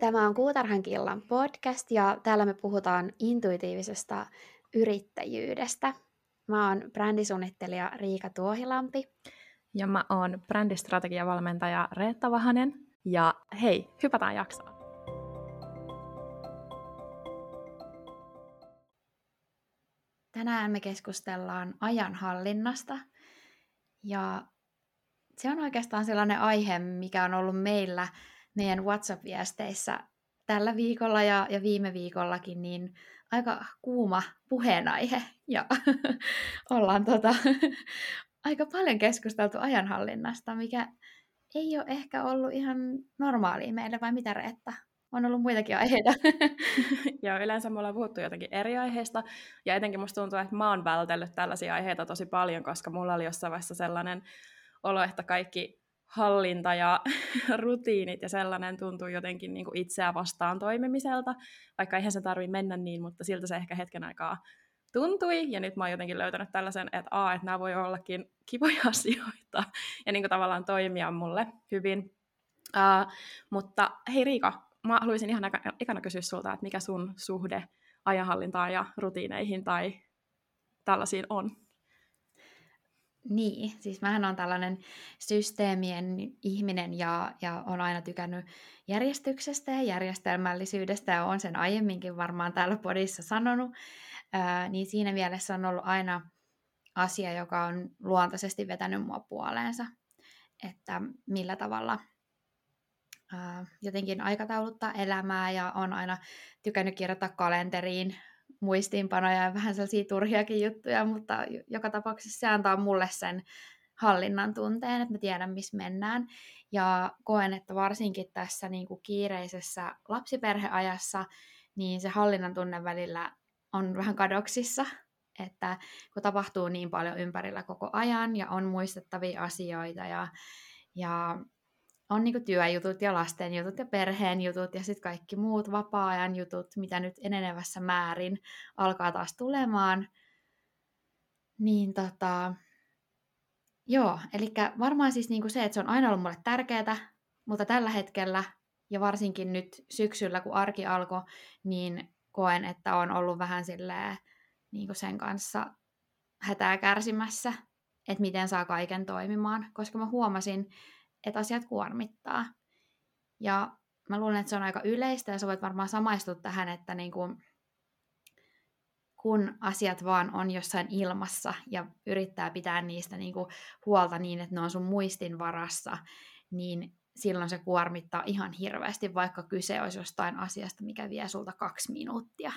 Tämä on Kuutarhan killan podcast ja täällä me puhutaan intuitiivisesta yrittäjyydestä. Mä oon brändisuunnittelija Riika Tuohilampi. Ja mä oon brändistrategiavalmentaja Reetta Vahanen. Ja hei, hypätään jaksoon. Tänään me keskustellaan ajanhallinnasta. Ja se on oikeastaan sellainen aihe, mikä on ollut meillä meidän WhatsApp-viesteissä tällä viikolla ja, ja viime viikollakin, niin aika kuuma puheenaihe. Ja ollaan tota, aika paljon keskusteltu ajanhallinnasta, mikä ei ole ehkä ollut ihan normaalia meille, vai mitä Reetta? On ollut muitakin aiheita. ja yleensä me ollaan puhuttu jotenkin eri aiheista, ja etenkin musta tuntuu, että mä oon vältellyt tällaisia aiheita tosi paljon, koska mulla oli jossain vaiheessa sellainen olo, että kaikki hallinta ja rutiinit ja sellainen tuntuu jotenkin niin kuin itseä vastaan toimimiselta, vaikka eihän se tarvitse mennä niin, mutta siltä se ehkä hetken aikaa tuntui, ja nyt mä oon jotenkin löytänyt tällaisen, että, a, että nämä voi ollakin kivoja asioita, ja niin kuin tavallaan toimia mulle hyvin. Uh, mutta hei Riika, mä haluaisin ihan ekana kysyä sulta, että mikä sun suhde ajanhallintaan ja rutiineihin tai tällaisiin on? Niin, siis mähän on tällainen systeemien ihminen ja, ja on aina tykännyt järjestyksestä ja järjestelmällisyydestä ja on sen aiemminkin varmaan täällä podissa sanonut, ää, niin siinä mielessä on ollut aina asia, joka on luontaisesti vetänyt mua puoleensa, että millä tavalla ää, jotenkin aikatauluttaa elämää ja on aina tykännyt kirjoittaa kalenteriin muistiinpanoja ja vähän sellaisia turhiakin juttuja, mutta joka tapauksessa se antaa mulle sen hallinnan tunteen, että mä tiedän, missä mennään. Ja koen, että varsinkin tässä niin kuin kiireisessä lapsiperheajassa, niin se hallinnan tunne välillä on vähän kadoksissa, että kun tapahtuu niin paljon ympärillä koko ajan ja on muistettavia asioita ja, ja on niinku työjutut ja lasten jutut ja perheen jutut ja sitten kaikki muut vapaa-ajan jutut, mitä nyt enenevässä määrin alkaa taas tulemaan. Niin tota, joo, eli varmaan siis niinku se, että se on aina ollut mulle tärkeää, mutta tällä hetkellä ja varsinkin nyt syksyllä, kun arki alkoi, niin koen, että on ollut vähän silleen, niin sen kanssa hätää kärsimässä, että miten saa kaiken toimimaan, koska mä huomasin, että asiat kuormittaa. Ja mä luulen, että se on aika yleistä ja sä voit varmaan samaistua tähän, että niin kuin, kun asiat vaan on jossain ilmassa ja yrittää pitää niistä niin kuin huolta niin, että ne on sun muistin varassa, niin silloin se kuormittaa ihan hirveästi, vaikka kyse olisi jostain asiasta, mikä vie sulta kaksi minuuttia.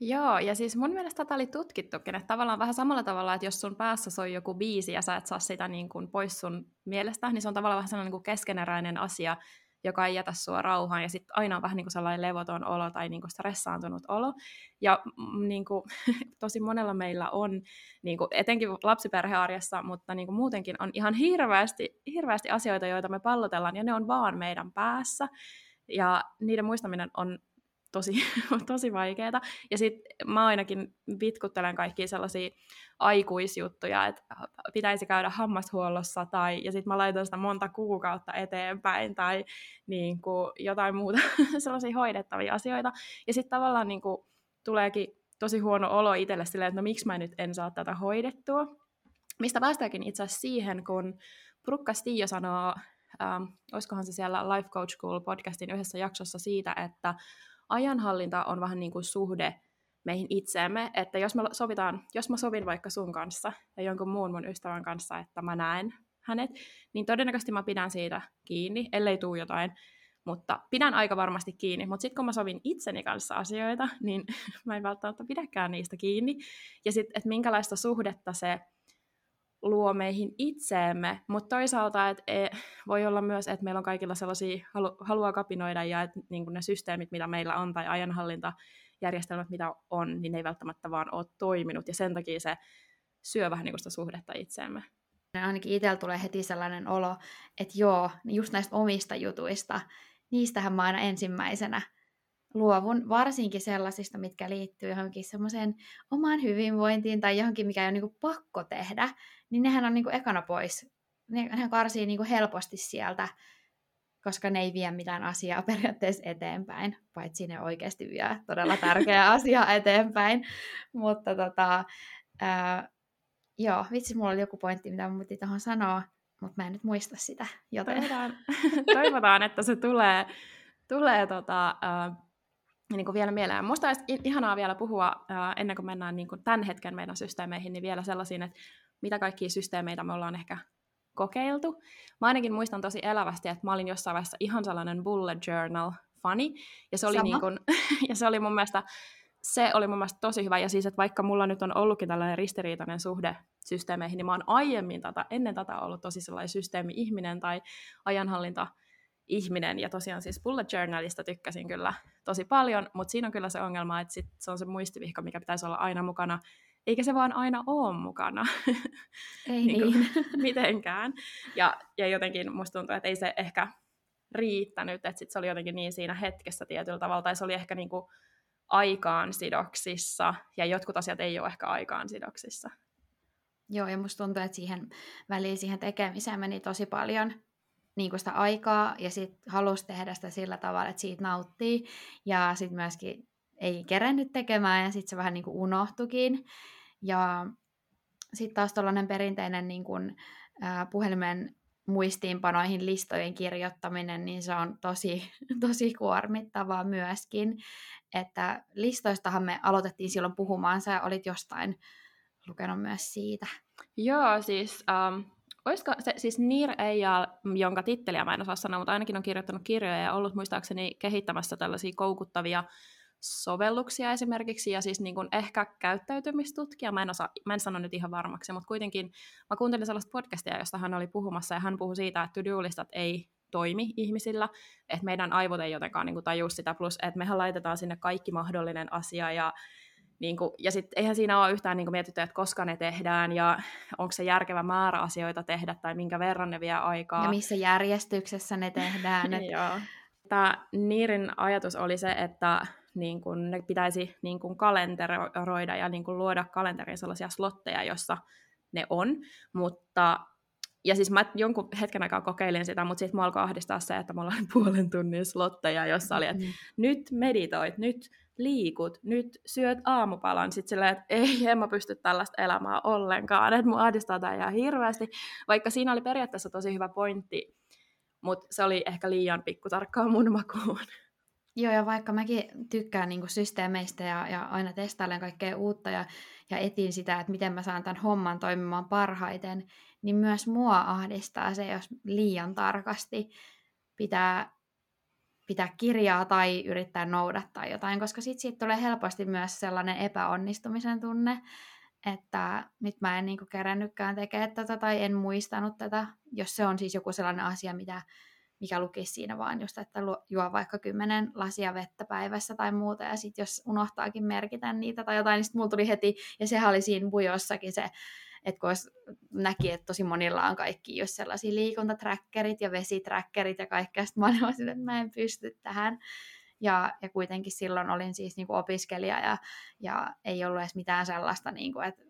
Joo, ja siis mun mielestä tätä oli tutkittukin, että tavallaan vähän samalla tavalla, että jos sun päässä soi joku biisi ja sä et saa sitä niin kuin pois sun mielestä, niin se on tavallaan vähän sellainen niin kuin keskeneräinen asia, joka ei jätä sua rauhaan, ja sitten aina on vähän niin kuin sellainen levoton olo tai niin kuin stressaantunut olo. Ja mm, niin kuin, tosi monella meillä on, niin kuin, etenkin lapsiperhearjessa, mutta niin kuin muutenkin on ihan hirveästi, hirveästi asioita, joita me pallotellaan, ja ne on vaan meidän päässä. Ja niiden muistaminen on tosi, tosi vaikeaa. Ja sitten mä ainakin vitkuttelen kaikkia sellaisia aikuisjuttuja, että pitäisi käydä hammashuollossa, tai, ja sitten mä laitan sitä monta kuukautta eteenpäin, tai niin kuin, jotain muuta sellaisia hoidettavia asioita. Ja sitten tavallaan niin kuin, tuleekin tosi huono olo itselle silleen, että no miksi mä nyt en saa tätä hoidettua. Mistä päästäänkin itse asiassa siihen, kun Brukka Stio sanoo, ähm, olisikohan se siellä Life Coach School podcastin yhdessä jaksossa siitä, että ajanhallinta on vähän niin kuin suhde meihin itseemme, että jos, me sovitaan, jos mä sovin vaikka sun kanssa ja jonkun muun mun ystävän kanssa, että mä näen hänet, niin todennäköisesti mä pidän siitä kiinni, ellei tuu jotain, mutta pidän aika varmasti kiinni. Mutta sitten kun mä sovin itseni kanssa asioita, niin mä en välttämättä pidäkään niistä kiinni. Ja sitten, että minkälaista suhdetta se luo meihin itseemme, mutta toisaalta et, e, voi olla myös, että meillä on kaikilla sellaisia halu, halua kapinoida ja että niin ne systeemit, mitä meillä on tai ajanhallintajärjestelmät, mitä on, niin ne ei välttämättä vaan ole toiminut ja sen takia se syö vähän niin sitä suhdetta itseemme. Ainakin itsellä tulee heti sellainen olo, että joo, just näistä omista jutuista, niistähän mä aina ensimmäisenä luovun, varsinkin sellaisista, mitkä liittyy johonkin semmoiseen omaan hyvinvointiin tai johonkin, mikä on niin kuin pakko tehdä, niin nehän on niin kuin ekana pois. Ne, ne karsii niin kuin helposti sieltä koska ne ei vie mitään asiaa periaatteessa eteenpäin, paitsi ne oikeasti vie todella tärkeä asia eteenpäin. Mutta tota, ää, joo, vitsi, mulla oli joku pointti, mitä mun piti tuohon sanoa, mutta mä en nyt muista sitä. Joten... Toivotaan, toivotaan että se tulee, tulee tota, äh, niin kuin vielä mieleen. Musta olisi ihanaa vielä puhua, ennen kuin mennään niin kuin tämän hetken meidän systeemeihin, niin vielä sellaisiin, että mitä kaikkia systeemeitä me ollaan ehkä kokeiltu. Mä ainakin muistan tosi elävästi, että mä olin jossain vaiheessa ihan sellainen bullet journal fani, ja se oli, niin kuin, ja se oli mun mielestä se oli mun mielestä tosi hyvä, ja siis, että vaikka mulla nyt on ollutkin tällainen ristiriitainen suhde systeemeihin, niin mä oon aiemmin tätä, ennen tätä ollut tosi sellainen systeemi-ihminen tai ajanhallinta ihminen, ja tosiaan siis bullet journalista tykkäsin kyllä tosi paljon, mutta siinä on kyllä se ongelma, että sit se on se muistivihko, mikä pitäisi olla aina mukana, eikä se vaan aina ole mukana. Ei niin. niin. mitenkään. Ja, ja jotenkin musta tuntuu, että ei se ehkä riittänyt, että sit se oli jotenkin niin siinä hetkessä tietyllä tavalla, tai se oli ehkä niinku aikaan sidoksissa, ja jotkut asiat ei ole ehkä aikaan sidoksissa. Joo, ja musta tuntuu, että siihen väliin siihen tekemiseen meni tosi paljon niin kuin sitä aikaa, ja sitten halusi tehdä sitä sillä tavalla, että siitä nauttii, ja sitten myöskin ei kerennyt tekemään, ja sitten se vähän niin kuin unohtukin. Ja sitten taas tällainen perinteinen niin kuin, ää, puhelimen muistiinpanoihin listojen kirjoittaminen, niin se on tosi, tosi kuormittavaa myöskin. Että listoistahan me aloitettiin silloin puhumaan, sä olit jostain lukenut myös siitä. Joo, siis um, olisiko se, siis Nir Eyal, jonka titteliä mä en osaa sanoa, mutta ainakin on kirjoittanut kirjoja ja ollut muistaakseni kehittämässä tällaisia koukuttavia sovelluksia esimerkiksi, ja siis niin kuin ehkä käyttäytymistutkija, mä en, osaa, mä en sano nyt ihan varmaksi, mutta kuitenkin mä kuuntelin sellaista podcastia, josta hän oli puhumassa, ja hän puhui siitä, että to-do-listat ei toimi ihmisillä, että meidän aivot ei jotenkaan niin kuin tajua sitä, plus että mehän laitetaan sinne kaikki mahdollinen asia, ja niin kuin, ja sitten eihän siinä ole yhtään niin kuin mietitty, että koska ne tehdään ja onko se järkevä määrä asioita tehdä tai minkä verran ne vie aikaa. Ja missä järjestyksessä ne tehdään. Et... Joo. Tämä Niirin ajatus oli se, että niin kun ne pitäisi niin kun kalenteroida ja niin kun luoda kalenteriin sellaisia slotteja, jossa ne on, mutta ja siis mä jonkun hetken aikaa kokeilin sitä, mutta sitten mua alkoi ahdistaa se, että mulla oli puolen tunnin slotteja, jossa oli, että mm. nyt meditoit, nyt liikut, nyt syöt aamupalan, sitten silleen, että ei, en mä pysty tällaista elämää ollenkaan, että mua ahdistaa tämä ihan hirveästi, vaikka siinä oli periaatteessa tosi hyvä pointti, mutta se oli ehkä liian pikkutarkkaa mun makuun. Joo, ja vaikka mäkin tykkään niin systeemeistä ja, ja aina testailen kaikkea uutta ja, ja etin sitä, että miten mä saan tämän homman toimimaan parhaiten, niin myös mua ahdistaa se, jos liian tarkasti pitää, pitää kirjaa tai yrittää noudattaa jotain, koska sitten siitä tulee helposti myös sellainen epäonnistumisen tunne, että nyt mä en niin kerännytkään tekemään tätä tai en muistanut tätä, jos se on siis joku sellainen asia, mitä mikä lukisi siinä vaan just, että juo vaikka kymmenen lasia vettä päivässä tai muuta, ja sitten jos unohtaakin merkitä niitä tai jotain, niin sitten mulla tuli heti, ja sehän oli siinä bujossakin se, että kun näki, että tosi monilla on kaikki just sellaisia liikuntaträkkerit ja vesiträkkerit ja kaikkea, sitten mä olin vaan että mä en pysty tähän. Ja, ja kuitenkin silloin olin siis niin kuin opiskelija ja, ja ei ollut edes mitään sellaista, niin kuin, että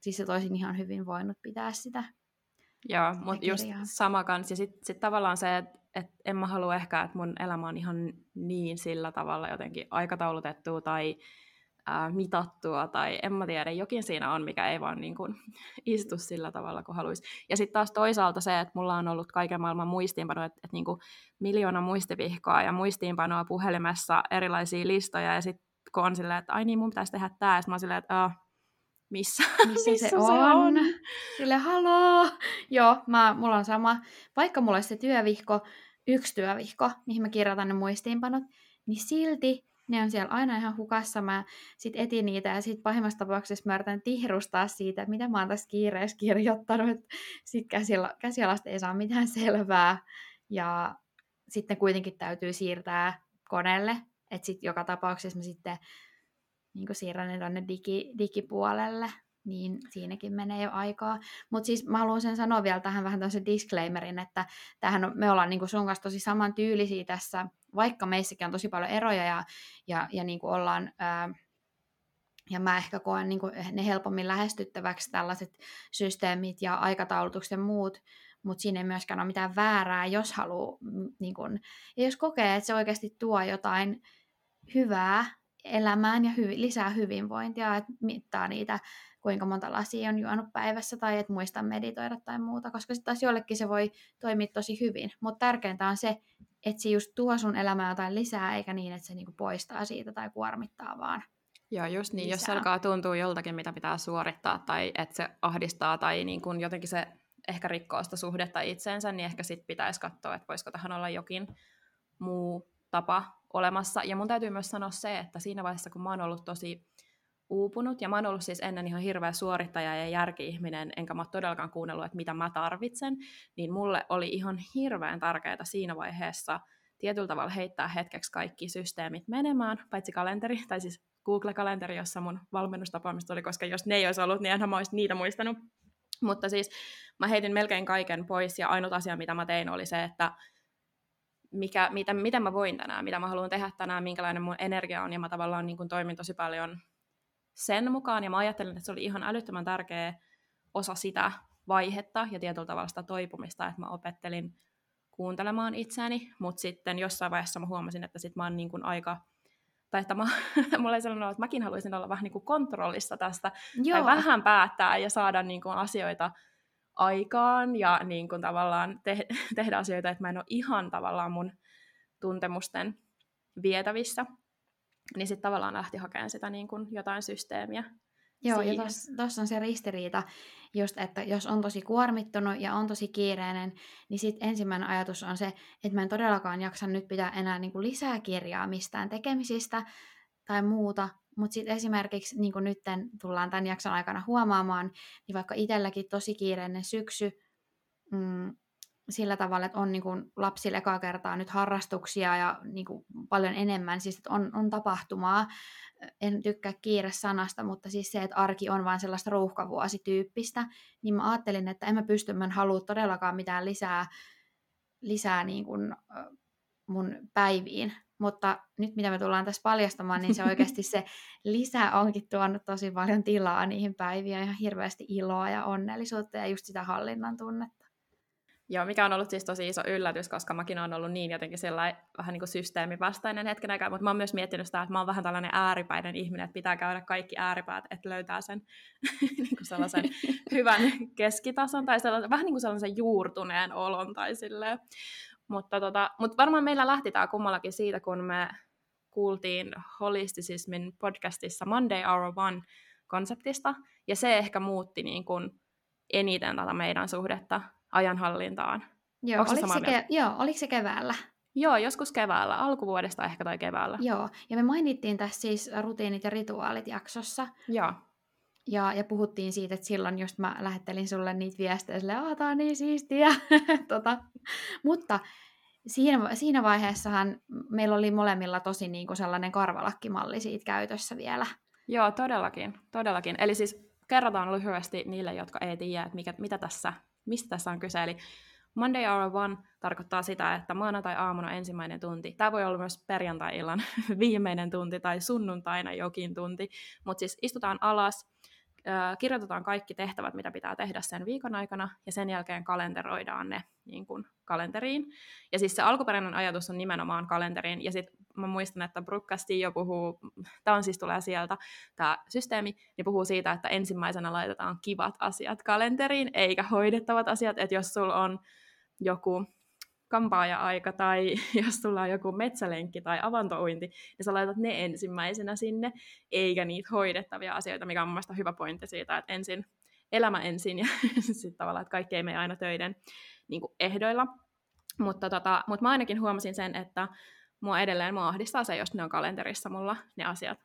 siis että olisin ihan hyvin voinut pitää sitä Joo, mutta just sama kanssa. Ja sitten sit tavallaan se, että et en mä halua ehkä, että mun elämä on ihan niin sillä tavalla jotenkin aikataulutettua tai ää, mitattua, tai en mä tiedä, jokin siinä on, mikä ei vaan niin kuin, istu sillä tavalla kuin haluaisi. Ja sitten taas toisaalta se, että mulla on ollut kaiken maailman muistiinpanoa, että, että niin kuin miljoona muistivihkoa ja muistiinpanoa puhelimessa, erilaisia listoja, ja sitten kun on silleen, että ai niin, mun pitäisi tehdä tämä, ja mä oon silleen, että ah, missä, missä, missä se, se on. on. Sille haloo. Joo, mä, mulla on sama. Vaikka mulla olisi se työvihko, yksi työvihko, mihin mä kirjoitan ne muistiinpanot, niin silti ne on siellä aina ihan hukassa. Mä sit etin niitä ja sit pahimmassa tapauksessa mä yritän tihrustaa siitä, että mitä mä oon tässä kiireessä kirjoittanut. Sitten käsialasta ei saa mitään selvää. Ja sitten kuitenkin täytyy siirtää koneelle. Että sitten joka tapauksessa mä sitten niin siirrän ne tuonne digi, digipuolelle, niin siinäkin menee jo aikaa. Mutta siis mä haluan sen sanoa vielä tähän vähän tämmöisen disclaimerin, että tähän on, me ollaan niin sun kanssa tosi samantyylisiä tässä, vaikka meissäkin on tosi paljon eroja ja, ja, ja niin ollaan... Ää, ja mä ehkä koen niin kuin ne helpommin lähestyttäväksi tällaiset systeemit ja aikataulutukset ja muut, mutta siinä ei myöskään ole mitään väärää, jos haluaa, niin kun, ja jos kokee, että se oikeasti tuo jotain hyvää elämään ja hy- lisää hyvinvointia, että mittaa niitä, kuinka monta lasia on juonut päivässä tai että muista meditoida tai muuta, koska sitten taas jollekin se voi toimia tosi hyvin. Mutta tärkeintä on se, että se just tuo sun elämään jotain lisää, eikä niin, että se niinku poistaa siitä tai kuormittaa vaan. Joo, just niin. Lisää. Jos alkaa tuntua joltakin, mitä pitää suorittaa, tai että se ahdistaa, tai niin kun jotenkin se ehkä rikkoo sitä suhdetta itseensä, niin ehkä sitten pitäisi katsoa, että voisiko tähän olla jokin muu tapa olemassa. Ja mun täytyy myös sanoa se, että siinä vaiheessa, kun mä oon ollut tosi uupunut, ja mä oon ollut siis ennen ihan hirveä suorittaja ja järki-ihminen, enkä mä todellakaan kuunnellut, että mitä mä tarvitsen, niin mulle oli ihan hirveän tärkeää siinä vaiheessa tietyllä tavalla heittää hetkeksi kaikki systeemit menemään, paitsi kalenteri, tai siis Google-kalenteri, jossa mun valmennustapaamista oli, koska jos ne ei olisi ollut, niin enhän mä olisi niitä muistanut. Mutta siis mä heitin melkein kaiken pois, ja ainut asia, mitä mä tein, oli se, että mikä, mitä, mitä mä voin tänään, mitä mä haluan tehdä tänään, minkälainen mun energia on, ja mä tavallaan niin kuin toimin tosi paljon sen mukaan, ja mä ajattelin, että se oli ihan älyttömän tärkeä osa sitä vaihetta ja tietyllä tavalla sitä toipumista, että mä opettelin kuuntelemaan itseäni, mutta sitten jossain vaiheessa mä huomasin, että sit mä oon niin kuin aika, tai että mä, mulla ei sellainen että mäkin haluaisin olla vähän niin kuin kontrollissa tästä, Joo. tai vähän päättää ja saada niin kuin asioita aikaan ja niin kuin tavallaan te- tehdä asioita, että mä en ole ihan tavallaan mun tuntemusten vietävissä niin sitten tavallaan lähti hakemaan sitä niin kuin jotain systeemiä. Joo, siihen. ja tuossa on se ristiriita, just, että jos on tosi kuormittunut ja on tosi kiireinen, niin sitten ensimmäinen ajatus on se, että mä en todellakaan jaksa nyt pitää enää niin kuin lisää kirjaa mistään tekemisistä tai muuta, mutta sitten esimerkiksi, niin kuin nyt tullaan tämän jakson aikana huomaamaan, niin vaikka itselläkin tosi kiireinen syksy, mm, sillä tavalla, että on niin kuin lapsille ekaa kertaa nyt harrastuksia ja niin kuin paljon enemmän, siis että on, on tapahtumaa. En tykkää kiire sanasta, mutta siis se, että arki on vain sellaista ruuhkavuosityyppistä, niin mä ajattelin, että en mä pysty, mä en halua todellakaan mitään lisää, lisää niin kuin mun päiviin. Mutta nyt mitä me tullaan tässä paljastamaan, niin se oikeasti se lisä onkin tuonut tosi paljon tilaa niihin päiviin ja hirveästi iloa ja onnellisuutta ja just sitä hallinnan tunnetta. Joo, mikä on ollut siis tosi iso yllätys, koska mäkin olen ollut niin jotenkin sellainen vähän niin kuin systeemivastainen hetken aikaa, mutta mä oon myös miettinyt sitä, että mä oon vähän tällainen ääripäinen ihminen, että pitää käydä kaikki ääripäät, että löytää sen niin kuin sellaisen hyvän keskitason tai sellaisen, vähän niin kuin sellaisen juurtuneen olon tai silleen. Mutta, tota, mutta varmaan meillä lähti tämä kummallakin siitä, kun me kuultiin Holistisismin podcastissa Monday Hour One konseptista, ja se ehkä muutti niin kuin eniten tätä meidän suhdetta ajanhallintaan. Joo, oliko se, ke- joo, oliko se keväällä? Joo, joskus keväällä, alkuvuodesta ehkä tai keväällä. Joo, ja me mainittiin tässä siis rutiinit ja rituaalit jaksossa. Joo. Ja, ja puhuttiin siitä, että silloin just mä lähettelin sulle niitä viestejä, silleen, aah, tää on niin siistiä. tota. Mutta siinä, siinä vaiheessahan meillä oli molemmilla tosi niin kuin sellainen karvalakkimalli siitä käytössä vielä. Joo, todellakin, todellakin. Eli siis kerrotaan lyhyesti niille, jotka ei tiedä, että mikä, mitä tässä mistä tässä on kyse. Eli Monday Hour One tarkoittaa sitä, että maanantai-aamuna ensimmäinen tunti. Tämä voi olla myös perjantai-illan viimeinen tunti tai sunnuntaina jokin tunti. Mutta siis istutaan alas, kirjoitetaan kaikki tehtävät, mitä pitää tehdä sen viikon aikana, ja sen jälkeen kalenteroidaan ne niin kuin kalenteriin. Ja siis se alkuperäinen ajatus on nimenomaan kalenteriin, ja sitten mä muistan, että Brooke Castillo puhuu, tämä on siis tulee sieltä, tämä systeemi, niin puhuu siitä, että ensimmäisenä laitetaan kivat asiat kalenteriin, eikä hoidettavat asiat, että jos sulla on joku kampaaja-aika tai jos sulla on joku metsälenkki tai avantouinti, niin sä laitat ne ensimmäisenä sinne, eikä niitä hoidettavia asioita, mikä on mun hyvä pointti siitä, että ensin elämä ensin ja sitten tavallaan, että kaikki ei mene aina töiden niin kuin ehdoilla. Mutta, tota, mutta mä ainakin huomasin sen, että mua edelleen mua ahdistaa se, jos ne on kalenterissa mulla ne asiat.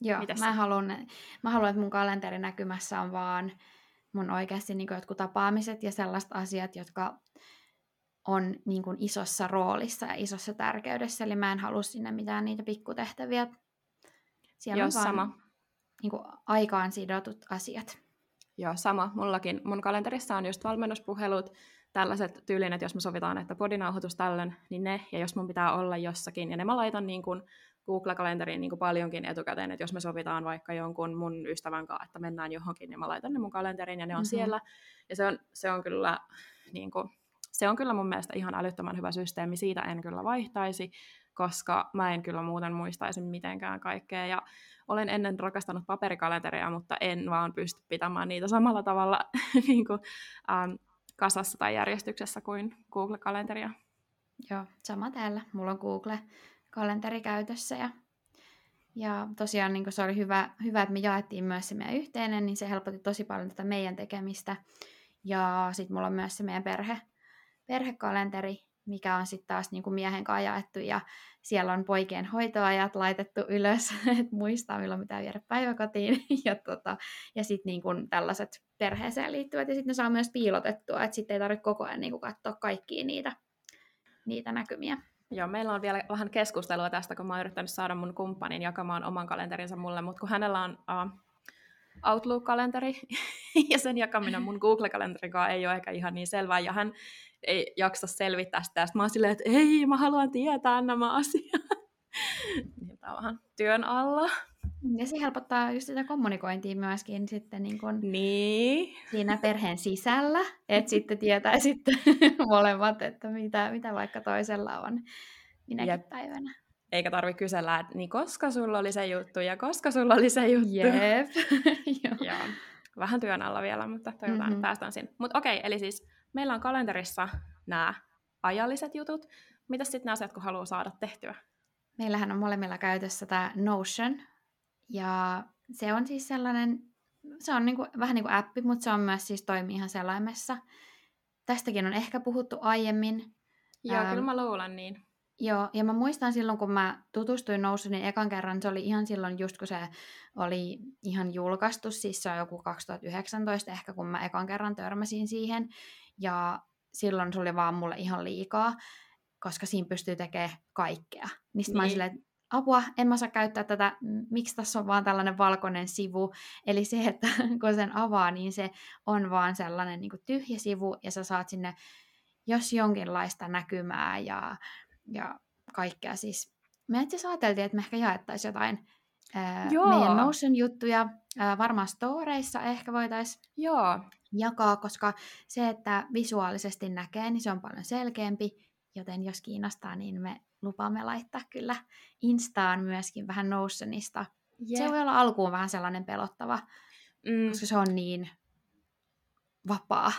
Joo, mä haluan, mä haluan, että mun kalenterinäkymässä on vaan mun oikeasti niin jotkut tapaamiset ja sellaiset asiat, jotka on niin kuin isossa roolissa ja isossa tärkeydessä, eli mä en halua sinne mitään niitä pikkutehtäviä. Siellä Joo, on vaan sama. Niin kuin aikaan sidotut asiat. Joo, sama. Mullakin. Mun kalenterissa on just valmennuspuhelut, tällaiset tyylin, että jos me sovitaan, että podinauhoitus tällöin, niin ne, ja jos mun pitää olla jossakin, ja ne mä laitan niin kuin Google-kalenteriin niin kuin paljonkin etukäteen, että jos me sovitaan vaikka jonkun mun ystävän kanssa, että mennään johonkin, niin mä laitan ne mun kalenteriin ja ne on mm-hmm. siellä. Ja se on, se on kyllä niin kuin, se on kyllä mun mielestä ihan älyttömän hyvä systeemi, siitä en kyllä vaihtaisi, koska mä en kyllä muuten muistaisi mitenkään kaikkea. Ja olen ennen rakastanut paperikalentereja, mutta en vaan pysty pitämään niitä samalla tavalla niin kuin, ähm, kasassa tai järjestyksessä kuin Google-kalenteria. Joo, sama täällä. Mulla on Google-kalenteri käytössä ja, ja tosiaan niin se oli hyvä, hyvä, että me jaettiin myös se meidän yhteinen, niin se helpotti tosi paljon tätä meidän tekemistä. Ja sitten mulla on myös se meidän perhe, perhekalenteri, mikä on sitten taas niin kuin miehen kanssa jaettu, ja siellä on poikien hoitoajat laitettu ylös, että muistaa milloin pitää viedä päiväkotiin, ja, tota, ja sitten niin kuin tällaiset perheeseen liittyvät, ja sitten ne saa myös piilotettua, että sitten ei tarvitse koko ajan niin kuin katsoa kaikkia niitä, niitä näkymiä. Joo, meillä on vielä vähän keskustelua tästä, kun mä oon yrittänyt saada mun kumppanin jakamaan oman kalenterinsa mulle, mutta kun hänellä on uh, Outlook-kalenteri, ja sen jakaminen mun Google-kalenterin kanssa ei ole ehkä ihan niin selvää, ja hän ei jaksa selvittää sitä. Sitten mä oon silleen, että ei, mä haluan tietää nämä asiat. niin tämä on vähän työn alla. Ja se helpottaa just sitä kommunikointia myöskin sitten niin kun niin. siinä perheen sisällä, että sitten tietää sitten molemmat, että mitä, mitä vaikka toisella on minäkin Jep. päivänä. Eikä tarvi kysellä, että niin koska sulla oli se juttu ja koska sulla oli se juttu. Jep. Joo. Vähän työn alla vielä, mutta toivotaan, mm-hmm. päästään sinne. Mutta okei, eli siis meillä on kalenterissa nämä ajalliset jutut. Mitä sitten nämä asiat, kun haluaa saada tehtyä? Meillähän on molemmilla käytössä tämä Notion. Ja se on siis sellainen, se on niinku, vähän niin kuin appi, mutta se on myös siis toimii ihan selaimessa. Tästäkin on ehkä puhuttu aiemmin. Joo, ähm, kyllä mä luulen niin. Joo, ja mä muistan silloin, kun mä tutustuin Notionin ekan kerran, se oli ihan silloin just kun se oli ihan julkaistu, siis se on joku 2019 ehkä, kun mä ekan kerran törmäsin siihen. Ja silloin se oli vaan mulle ihan liikaa, koska siinä pystyy tekemään kaikkea. Niin sitten niin. mä olin silleen, apua, en mä saa käyttää tätä, miksi tässä on vaan tällainen valkoinen sivu. Eli se, että kun sen avaa, niin se on vaan sellainen niin kuin tyhjä sivu, ja sä saat sinne jos jonkinlaista näkymää ja, ja kaikkea. Siis me itse ajateltiin, että me ehkä jaettaisiin jotain ää, meidän Notion juttuja, ää, varmaan storeissa ehkä voitaisiin Joo jakaa, koska se, että visuaalisesti näkee, niin se on paljon selkeämpi, joten jos kiinnostaa, niin me lupaamme laittaa kyllä Instaan myöskin vähän Notionista. Yeah. Se voi olla alkuun vähän sellainen pelottava, mm. koska se on niin vapaa.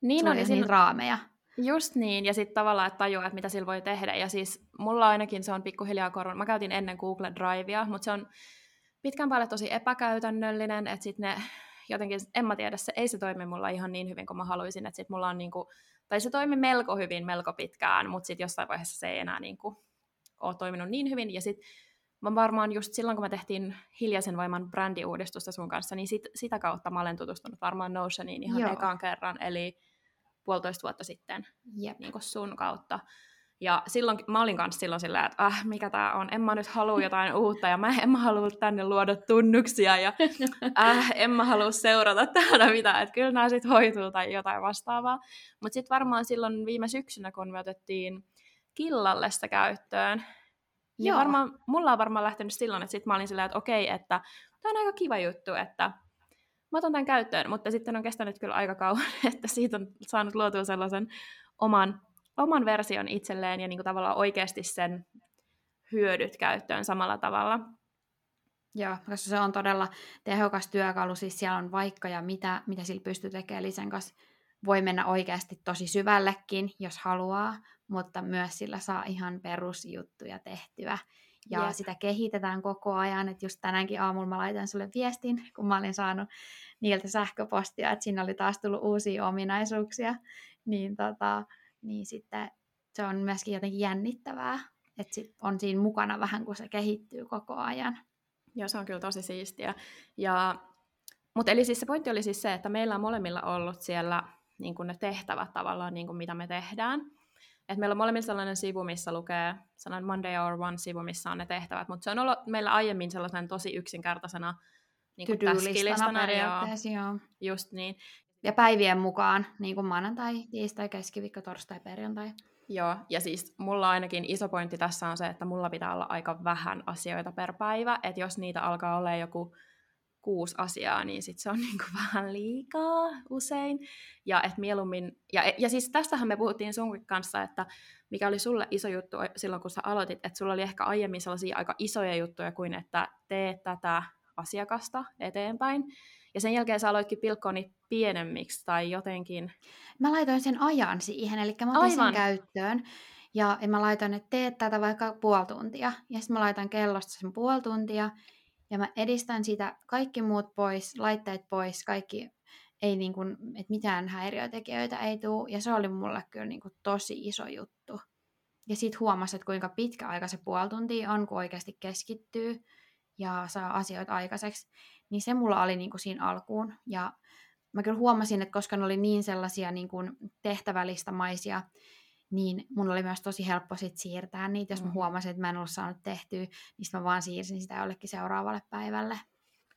Niin on, ja niin raameja. Just niin, ja sitten tavallaan, että tajuaa, että mitä sillä voi tehdä. Ja siis mulla ainakin se on pikkuhiljaa korvan. Mä käytin ennen Google Drivea, mutta se on pitkän päälle tosi epäkäytännöllinen, että sitten ne jotenkin, en mä tiedä, se, ei se toimi mulla ihan niin hyvin kuin mä haluaisin, että sit mulla on niinku, tai se toimi melko hyvin, melko pitkään, mutta sitten jossain vaiheessa se ei enää niinku ole toiminut niin hyvin, ja sitten mä varmaan just silloin, kun me tehtiin Hiljaisen voiman brändiuudistusta sun kanssa, niin sit, sitä kautta mä olen tutustunut varmaan Notioniin ihan Joo. ekaan kerran, eli puolitoista vuotta sitten yep. niin sun kautta. Ja silloin mä olin kanssa silloin silleen, että ah, mikä tää on, en mä nyt halua jotain uutta, ja mä en mä halua tänne luoda tunnuksia, ja äh, en mä halua seurata täällä mitään, että kyllä nämä sitten hoituu tai jotain vastaavaa. Mutta sitten varmaan silloin viime syksynä, kun me otettiin Killalle sitä käyttöön, niin Joo. varmaan, mulla on varmaan lähtenyt silloin, että sitten mä olin silleen, että okei, että tämä on aika kiva juttu, että mä otan tämän käyttöön, mutta sitten on kestänyt kyllä aika kauan, että siitä on saanut luotua sellaisen oman oman version itselleen ja niin kuin tavallaan oikeasti sen hyödyt käyttöön samalla tavalla. Joo, koska se on todella tehokas työkalu, siis siellä on vaikka ja mitä, mitä sillä pystyy tekemään, eli sen kanssa voi mennä oikeasti tosi syvällekin, jos haluaa, mutta myös sillä saa ihan perusjuttuja tehtyä. Ja Jep. sitä kehitetään koko ajan, että just tänäänkin aamulla mä laitan sulle viestin, kun mä olin saanut niiltä sähköpostia, että siinä oli taas tullut uusia ominaisuuksia, niin tota, niin sitten se on myöskin jotenkin jännittävää, että sit on siinä mukana vähän, kun se kehittyy koko ajan. Joo, se on kyllä tosi siistiä. Ja, mutta eli siis se pointti oli siis se, että meillä on molemmilla ollut siellä niin kuin ne tehtävät tavallaan, niin kuin mitä me tehdään. Et meillä on molemmilla sellainen sivu, missä lukee sellainen Monday Hour One sivu, missä on ne tehtävät, mutta se on ollut meillä aiemmin sellaisen tosi yksinkertaisena niin kuin to joo. Just niin ja päivien mukaan, niin kuin maanantai, tiistai, keskiviikko, torstai, perjantai. Joo, ja siis mulla ainakin iso pointti tässä on se, että mulla pitää olla aika vähän asioita per päivä, että jos niitä alkaa olla joku kuusi asiaa, niin sit se on niinku vähän liikaa usein. Ja et mieluummin, ja, ja siis tästähän me puhuttiin sun kanssa, että mikä oli sulle iso juttu silloin, kun sä aloitit, että sulla oli ehkä aiemmin sellaisia aika isoja juttuja kuin, että teet tätä asiakasta eteenpäin. Ja sen jälkeen sä aloitkin pilkkoa niitä pienemmiksi tai jotenkin. Mä laitoin sen ajan siihen, eli mä otin Aivan. sen käyttöön. Ja mä laitan, että teet tätä vaikka puoli tuntia. Ja sitten mä laitan kellosta sen puoli tuntia. Ja mä edistän sitä kaikki muut pois, laitteet pois, kaikki ei niin kuin, että mitään häiriötekijöitä ei tule. Ja se oli mulle kyllä niin kuin tosi iso juttu. Ja sitten huomasi, että kuinka pitkä aika se puoli tuntia on, kun oikeasti keskittyy ja saa asioita aikaiseksi. Niin se mulla oli niin kuin siinä alkuun. Ja mä kyllä huomasin, että koska ne oli niin sellaisia niin kuin tehtävälistamaisia, niin mun oli myös tosi helppo sit siirtää niitä, jos mä mm. huomasin, että mä en ollut saanut tehtyä, niin mä vaan siirsin sitä jollekin seuraavalle päivälle.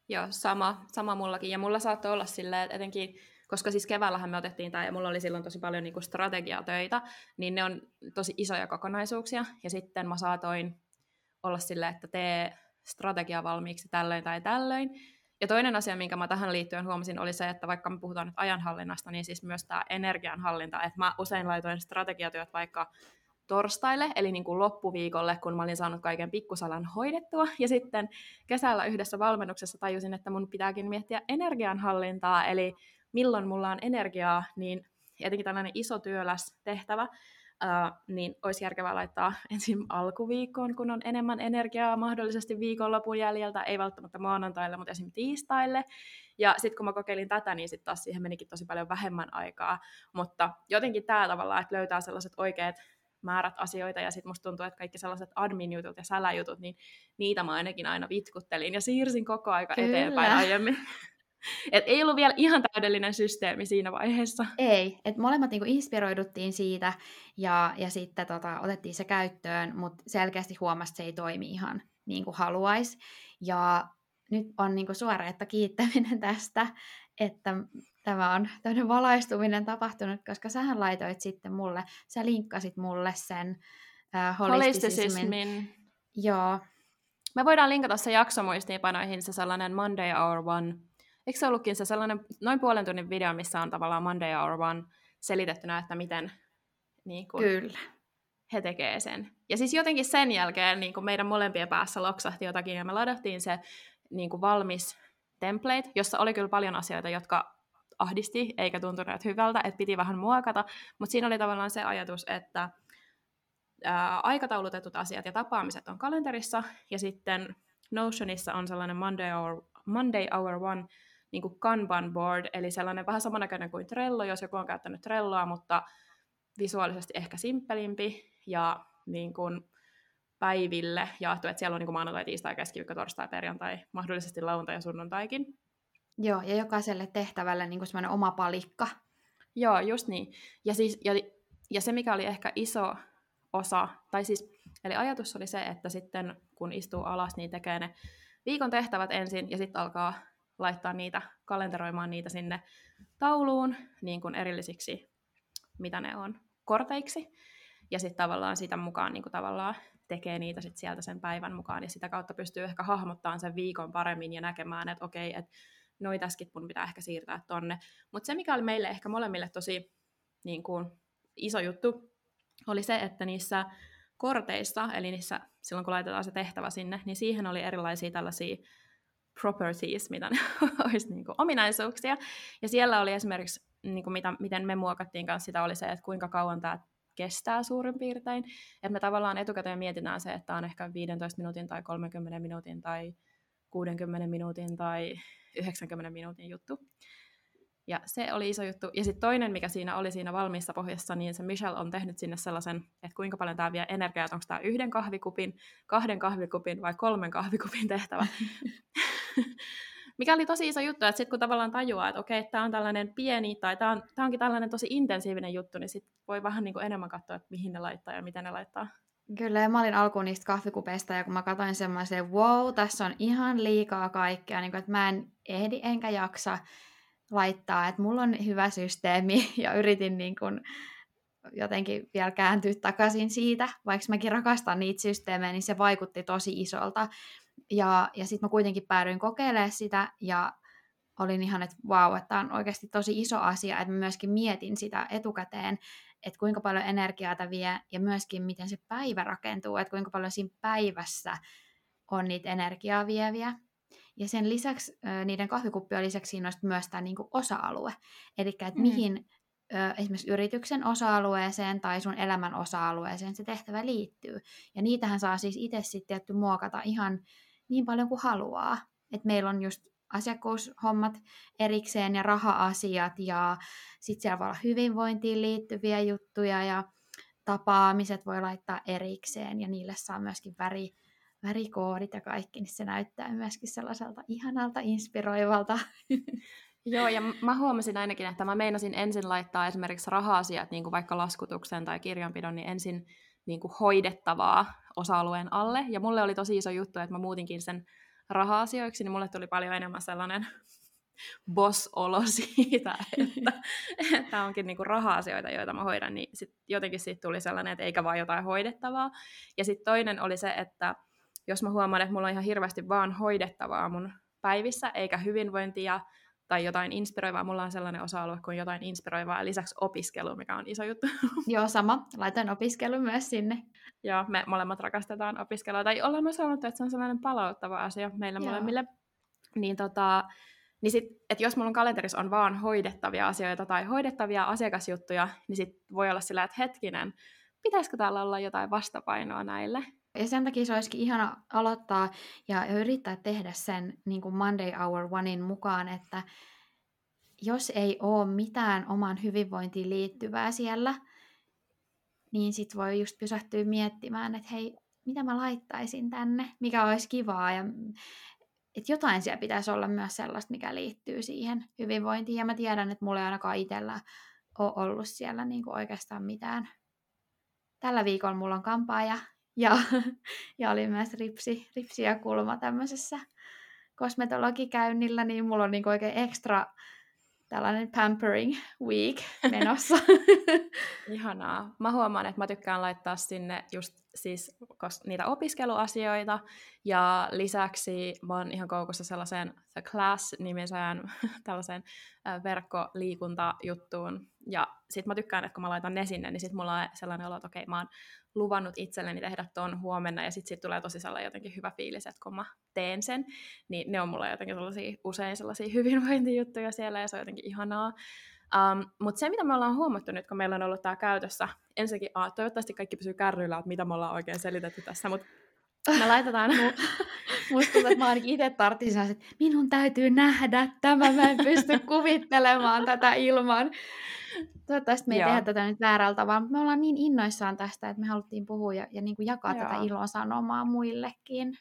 Joo, sama, sama mullakin. Ja mulla saattoi olla silleen, että etenkin, koska siis keväällähän me otettiin tämä, ja mulla oli silloin tosi paljon niinku strategiatöitä, niin ne on tosi isoja kokonaisuuksia. Ja sitten mä saatoin olla silleen, että tee strategia valmiiksi tällöin tai tällöin. Ja toinen asia, minkä mä tähän liittyen huomasin, oli se, että vaikka me puhutaan nyt ajanhallinnasta, niin siis myös tämä energianhallinta, että mä usein laitoin strategiatyöt vaikka torstaille, eli niin kuin loppuviikolle, kun mä olin saanut kaiken pikkusalan hoidettua. Ja sitten kesällä yhdessä valmennuksessa tajusin, että mun pitääkin miettiä energianhallintaa, eli milloin mulla on energiaa, niin etenkin tällainen iso työläs tehtävä, Uh, niin olisi järkevää laittaa ensin alkuviikkoon, kun on enemmän energiaa mahdollisesti viikonlopun jäljeltä, ei välttämättä maanantaille, mutta esimerkiksi tiistaille. Ja sitten kun mä kokeilin tätä, niin sitten taas siihen menikin tosi paljon vähemmän aikaa. Mutta jotenkin tämä tavalla, että löytää sellaiset oikeat määrät asioita, ja sitten musta tuntuu, että kaikki sellaiset admin-jutut ja säläjutut, niin niitä mä ainakin aina vitkuttelin ja siirsin koko aika Kyllä. eteenpäin aiemmin. Et ei ollut vielä ihan täydellinen systeemi siinä vaiheessa. Ei, että molemmat niinku inspiroiduttiin siitä ja, ja sitten tota, otettiin se käyttöön, mutta selkeästi huomasi, että se ei toimi ihan niin kuin haluaisi. Ja nyt on niinku suoreetta kiittäminen tästä, että tämä on tämmöinen valaistuminen tapahtunut, koska sähän laitoit sitten mulle, sä linkkasit mulle sen äh, holistisismin. Joo. Me voidaan linkata se jaksomuistiinpanoihin se sellainen Monday Hour One Eikö se ollutkin se sellainen noin puolen tunnin video, missä on tavallaan Monday Hour One selitettynä, että miten niin kuin, Kyllä. he tekee sen. Ja siis jotenkin sen jälkeen niin kuin meidän molempien päässä loksahti jotakin, ja me ladattiin se niin kuin valmis template, jossa oli kyllä paljon asioita, jotka ahdisti, eikä tuntunut hyvältä, että piti vähän muokata, mutta siinä oli tavallaan se ajatus, että ää, aikataulutetut asiat ja tapaamiset on kalenterissa, ja sitten Notionissa on sellainen Monday Hour, Monday Hour One niin kuin Kanban board, eli sellainen vähän samannäköinen kuin Trello, jos joku on käyttänyt Trelloa, mutta visuaalisesti ehkä simppelimpi ja niin kuin päiville jaettu, että siellä on niin kuin maanantai, tiistai, keskiviikko, torstai, perjantai, mahdollisesti lauantai ja sunnuntaikin. Joo, ja jokaiselle tehtävälle niin kuin semmoinen oma palikka. Joo, just niin. Ja, siis, ja, ja se, mikä oli ehkä iso osa, tai siis, eli ajatus oli se, että sitten kun istuu alas, niin tekee ne viikon tehtävät ensin, ja sitten alkaa laittaa niitä, kalenteroimaan niitä sinne tauluun niin kuin erillisiksi, mitä ne on, korteiksi. Ja sitten tavallaan sitä mukaan niin kuin tavallaan tekee niitä sit sieltä sen päivän mukaan, ja sitä kautta pystyy ehkä hahmottamaan sen viikon paremmin ja näkemään, että okei, että noi täskit mun pitää ehkä siirtää tonne. Mutta se, mikä oli meille ehkä molemmille tosi niin kuin, iso juttu, oli se, että niissä korteissa, eli niissä, silloin kun laitetaan se tehtävä sinne, niin siihen oli erilaisia tällaisia properties, mitä ne olisi niin kuin ominaisuuksia. Ja siellä oli esimerkiksi, niin kuin mitä, miten me muokattiin kanssa sitä, oli se, että kuinka kauan tämä kestää suurin piirtein. Että me tavallaan etukäteen mietitään se, että on ehkä 15 minuutin tai 30 minuutin tai 60 minuutin tai 90 minuutin juttu. Ja se oli iso juttu. Ja sitten toinen, mikä siinä oli siinä valmiissa pohjassa, niin se Michelle on tehnyt sinne sellaisen, että kuinka paljon tämä vie energiaa, onko tämä yhden kahvikupin, kahden kahvikupin vai kolmen kahvikupin tehtävä. mikä oli tosi iso juttu, että sitten kun tavallaan tajuaa, että okei, tämä on tällainen pieni tai tämä on, tämä onkin tällainen tosi intensiivinen juttu, niin sitten voi vähän niin kuin enemmän katsoa, että mihin ne laittaa ja miten ne laittaa. Kyllä, ja mä olin alkuun niistä kahvikupeista, ja kun mä katsoin semmoisen, wow, tässä on ihan liikaa kaikkea, niin kuin, että mä en ehdi enkä jaksa, laittaa, että mulla on hyvä systeemi ja yritin niin kuin jotenkin vielä kääntyä takaisin siitä, vaikka mäkin rakastan niitä systeemejä, niin se vaikutti tosi isolta. Ja, ja sitten mä kuitenkin päädyin kokeilemaan sitä, ja olin ihan, että vau, wow, että tämä on oikeasti tosi iso asia, että mä myöskin mietin sitä etukäteen, että kuinka paljon energiaa tämä vie, ja myöskin miten se päivä rakentuu, että kuinka paljon siinä päivässä on niitä energiaa vieviä. Ja sen lisäksi, niiden kahvikuppien lisäksi siinä olisi myös tämä niin osa-alue. Eli että mm. mihin esimerkiksi yrityksen osa-alueeseen tai sun elämän osa-alueeseen se tehtävä liittyy. Ja niitähän saa siis itse sitten tietty muokata ihan niin paljon kuin haluaa. että meillä on just asiakkuushommat erikseen ja raha-asiat ja sitten siellä voi olla hyvinvointiin liittyviä juttuja ja tapaamiset voi laittaa erikseen ja niille saa myöskin väri, värikoodit ja kaikki, niin se näyttää myöskin sellaiselta ihanalta, inspiroivalta. Joo, ja mä huomasin ainakin, että mä meinasin ensin laittaa esimerkiksi raha-asiat, niin kuin vaikka laskutuksen tai kirjanpidon, niin ensin niin kuin hoidettavaa osa-alueen alle. Ja mulle oli tosi iso juttu, että mä muutinkin sen raha-asioiksi, niin mulle tuli paljon enemmän sellainen boss-olo siitä, että, että onkin niinku raha-asioita, joita mä hoidan, niin sit jotenkin siitä tuli sellainen, että eikä vaan jotain hoidettavaa. Ja sitten toinen oli se, että jos mä huomaan, että mulla on ihan hirveästi vaan hoidettavaa mun päivissä, eikä hyvinvointia tai jotain inspiroivaa. Mulla on sellainen osa-alue kuin jotain inspiroivaa lisäksi opiskelu, mikä on iso juttu. Joo, sama. Laitan opiskelu myös sinne. Joo, me molemmat rakastetaan opiskelua. Tai ollaan myös sanottu, että se on sellainen palauttava asia meille Joo. molemmille. Niin, tota, niin sit, että jos mulla on kalenterissa on vaan hoidettavia asioita tai hoidettavia asiakasjuttuja, niin sit voi olla sillä, että hetkinen, pitäisikö täällä olla jotain vastapainoa näille? Ja sen takia se olisikin ihana aloittaa ja yrittää tehdä sen niin kuin Monday Hour Onein mukaan, että jos ei ole mitään oman hyvinvointiin liittyvää siellä, niin sit voi just pysähtyä miettimään, että hei, mitä mä laittaisin tänne, mikä olisi kivaa ja että jotain siellä pitäisi olla myös sellaista, mikä liittyy siihen hyvinvointiin. Ja mä tiedän, että mulla ei ainakaan itsellä ole ollut siellä niin kuin oikeastaan mitään. Tällä viikolla mulla on kampaaja ja, ja oli myös ripsi, ripsi ja kulma tämmöisessä kosmetologikäynnillä, niin mulla on niin oikein ekstra tällainen pampering week menossa. Ihanaa. Mä huomaan, että mä tykkään laittaa sinne just siis niitä opiskeluasioita, ja lisäksi mä oon ihan koukussa sellaiseen The Class-nimiseen tällaiseen verkkoliikuntajuttuun, ja sit mä tykkään, että kun mä laitan ne sinne, niin sit mulla on sellainen olo, että okei, mä oon luvannut itselleni tehdä ton huomenna, ja sitten sit tulee tosi sellainen jotenkin hyvä fiilis, että kun mä teen sen, niin ne on mulla jotenkin sellaisia, usein sellaisia hyvinvointijuttuja siellä, ja se on jotenkin ihanaa. Um, Mutta se, mitä me ollaan huomattu nyt, kun meillä on ollut tämä käytössä, ensinnäkin, uh, toivottavasti kaikki pysyy kärryillä, että mitä me ollaan oikein selitetty tässä, mutta me laitetaan... Musta tuntuu, että mä ainakin itse tarttisin että minun täytyy nähdä tämä, mä en pysty kuvittelemaan tätä ilman. Toivottavasti me ei Joo. tehdä tätä nyt väärällä tavalla, mutta me ollaan niin innoissaan tästä, että me haluttiin puhua ja, ja niin kuin jakaa Joo. tätä iloa sanomaa muillekin.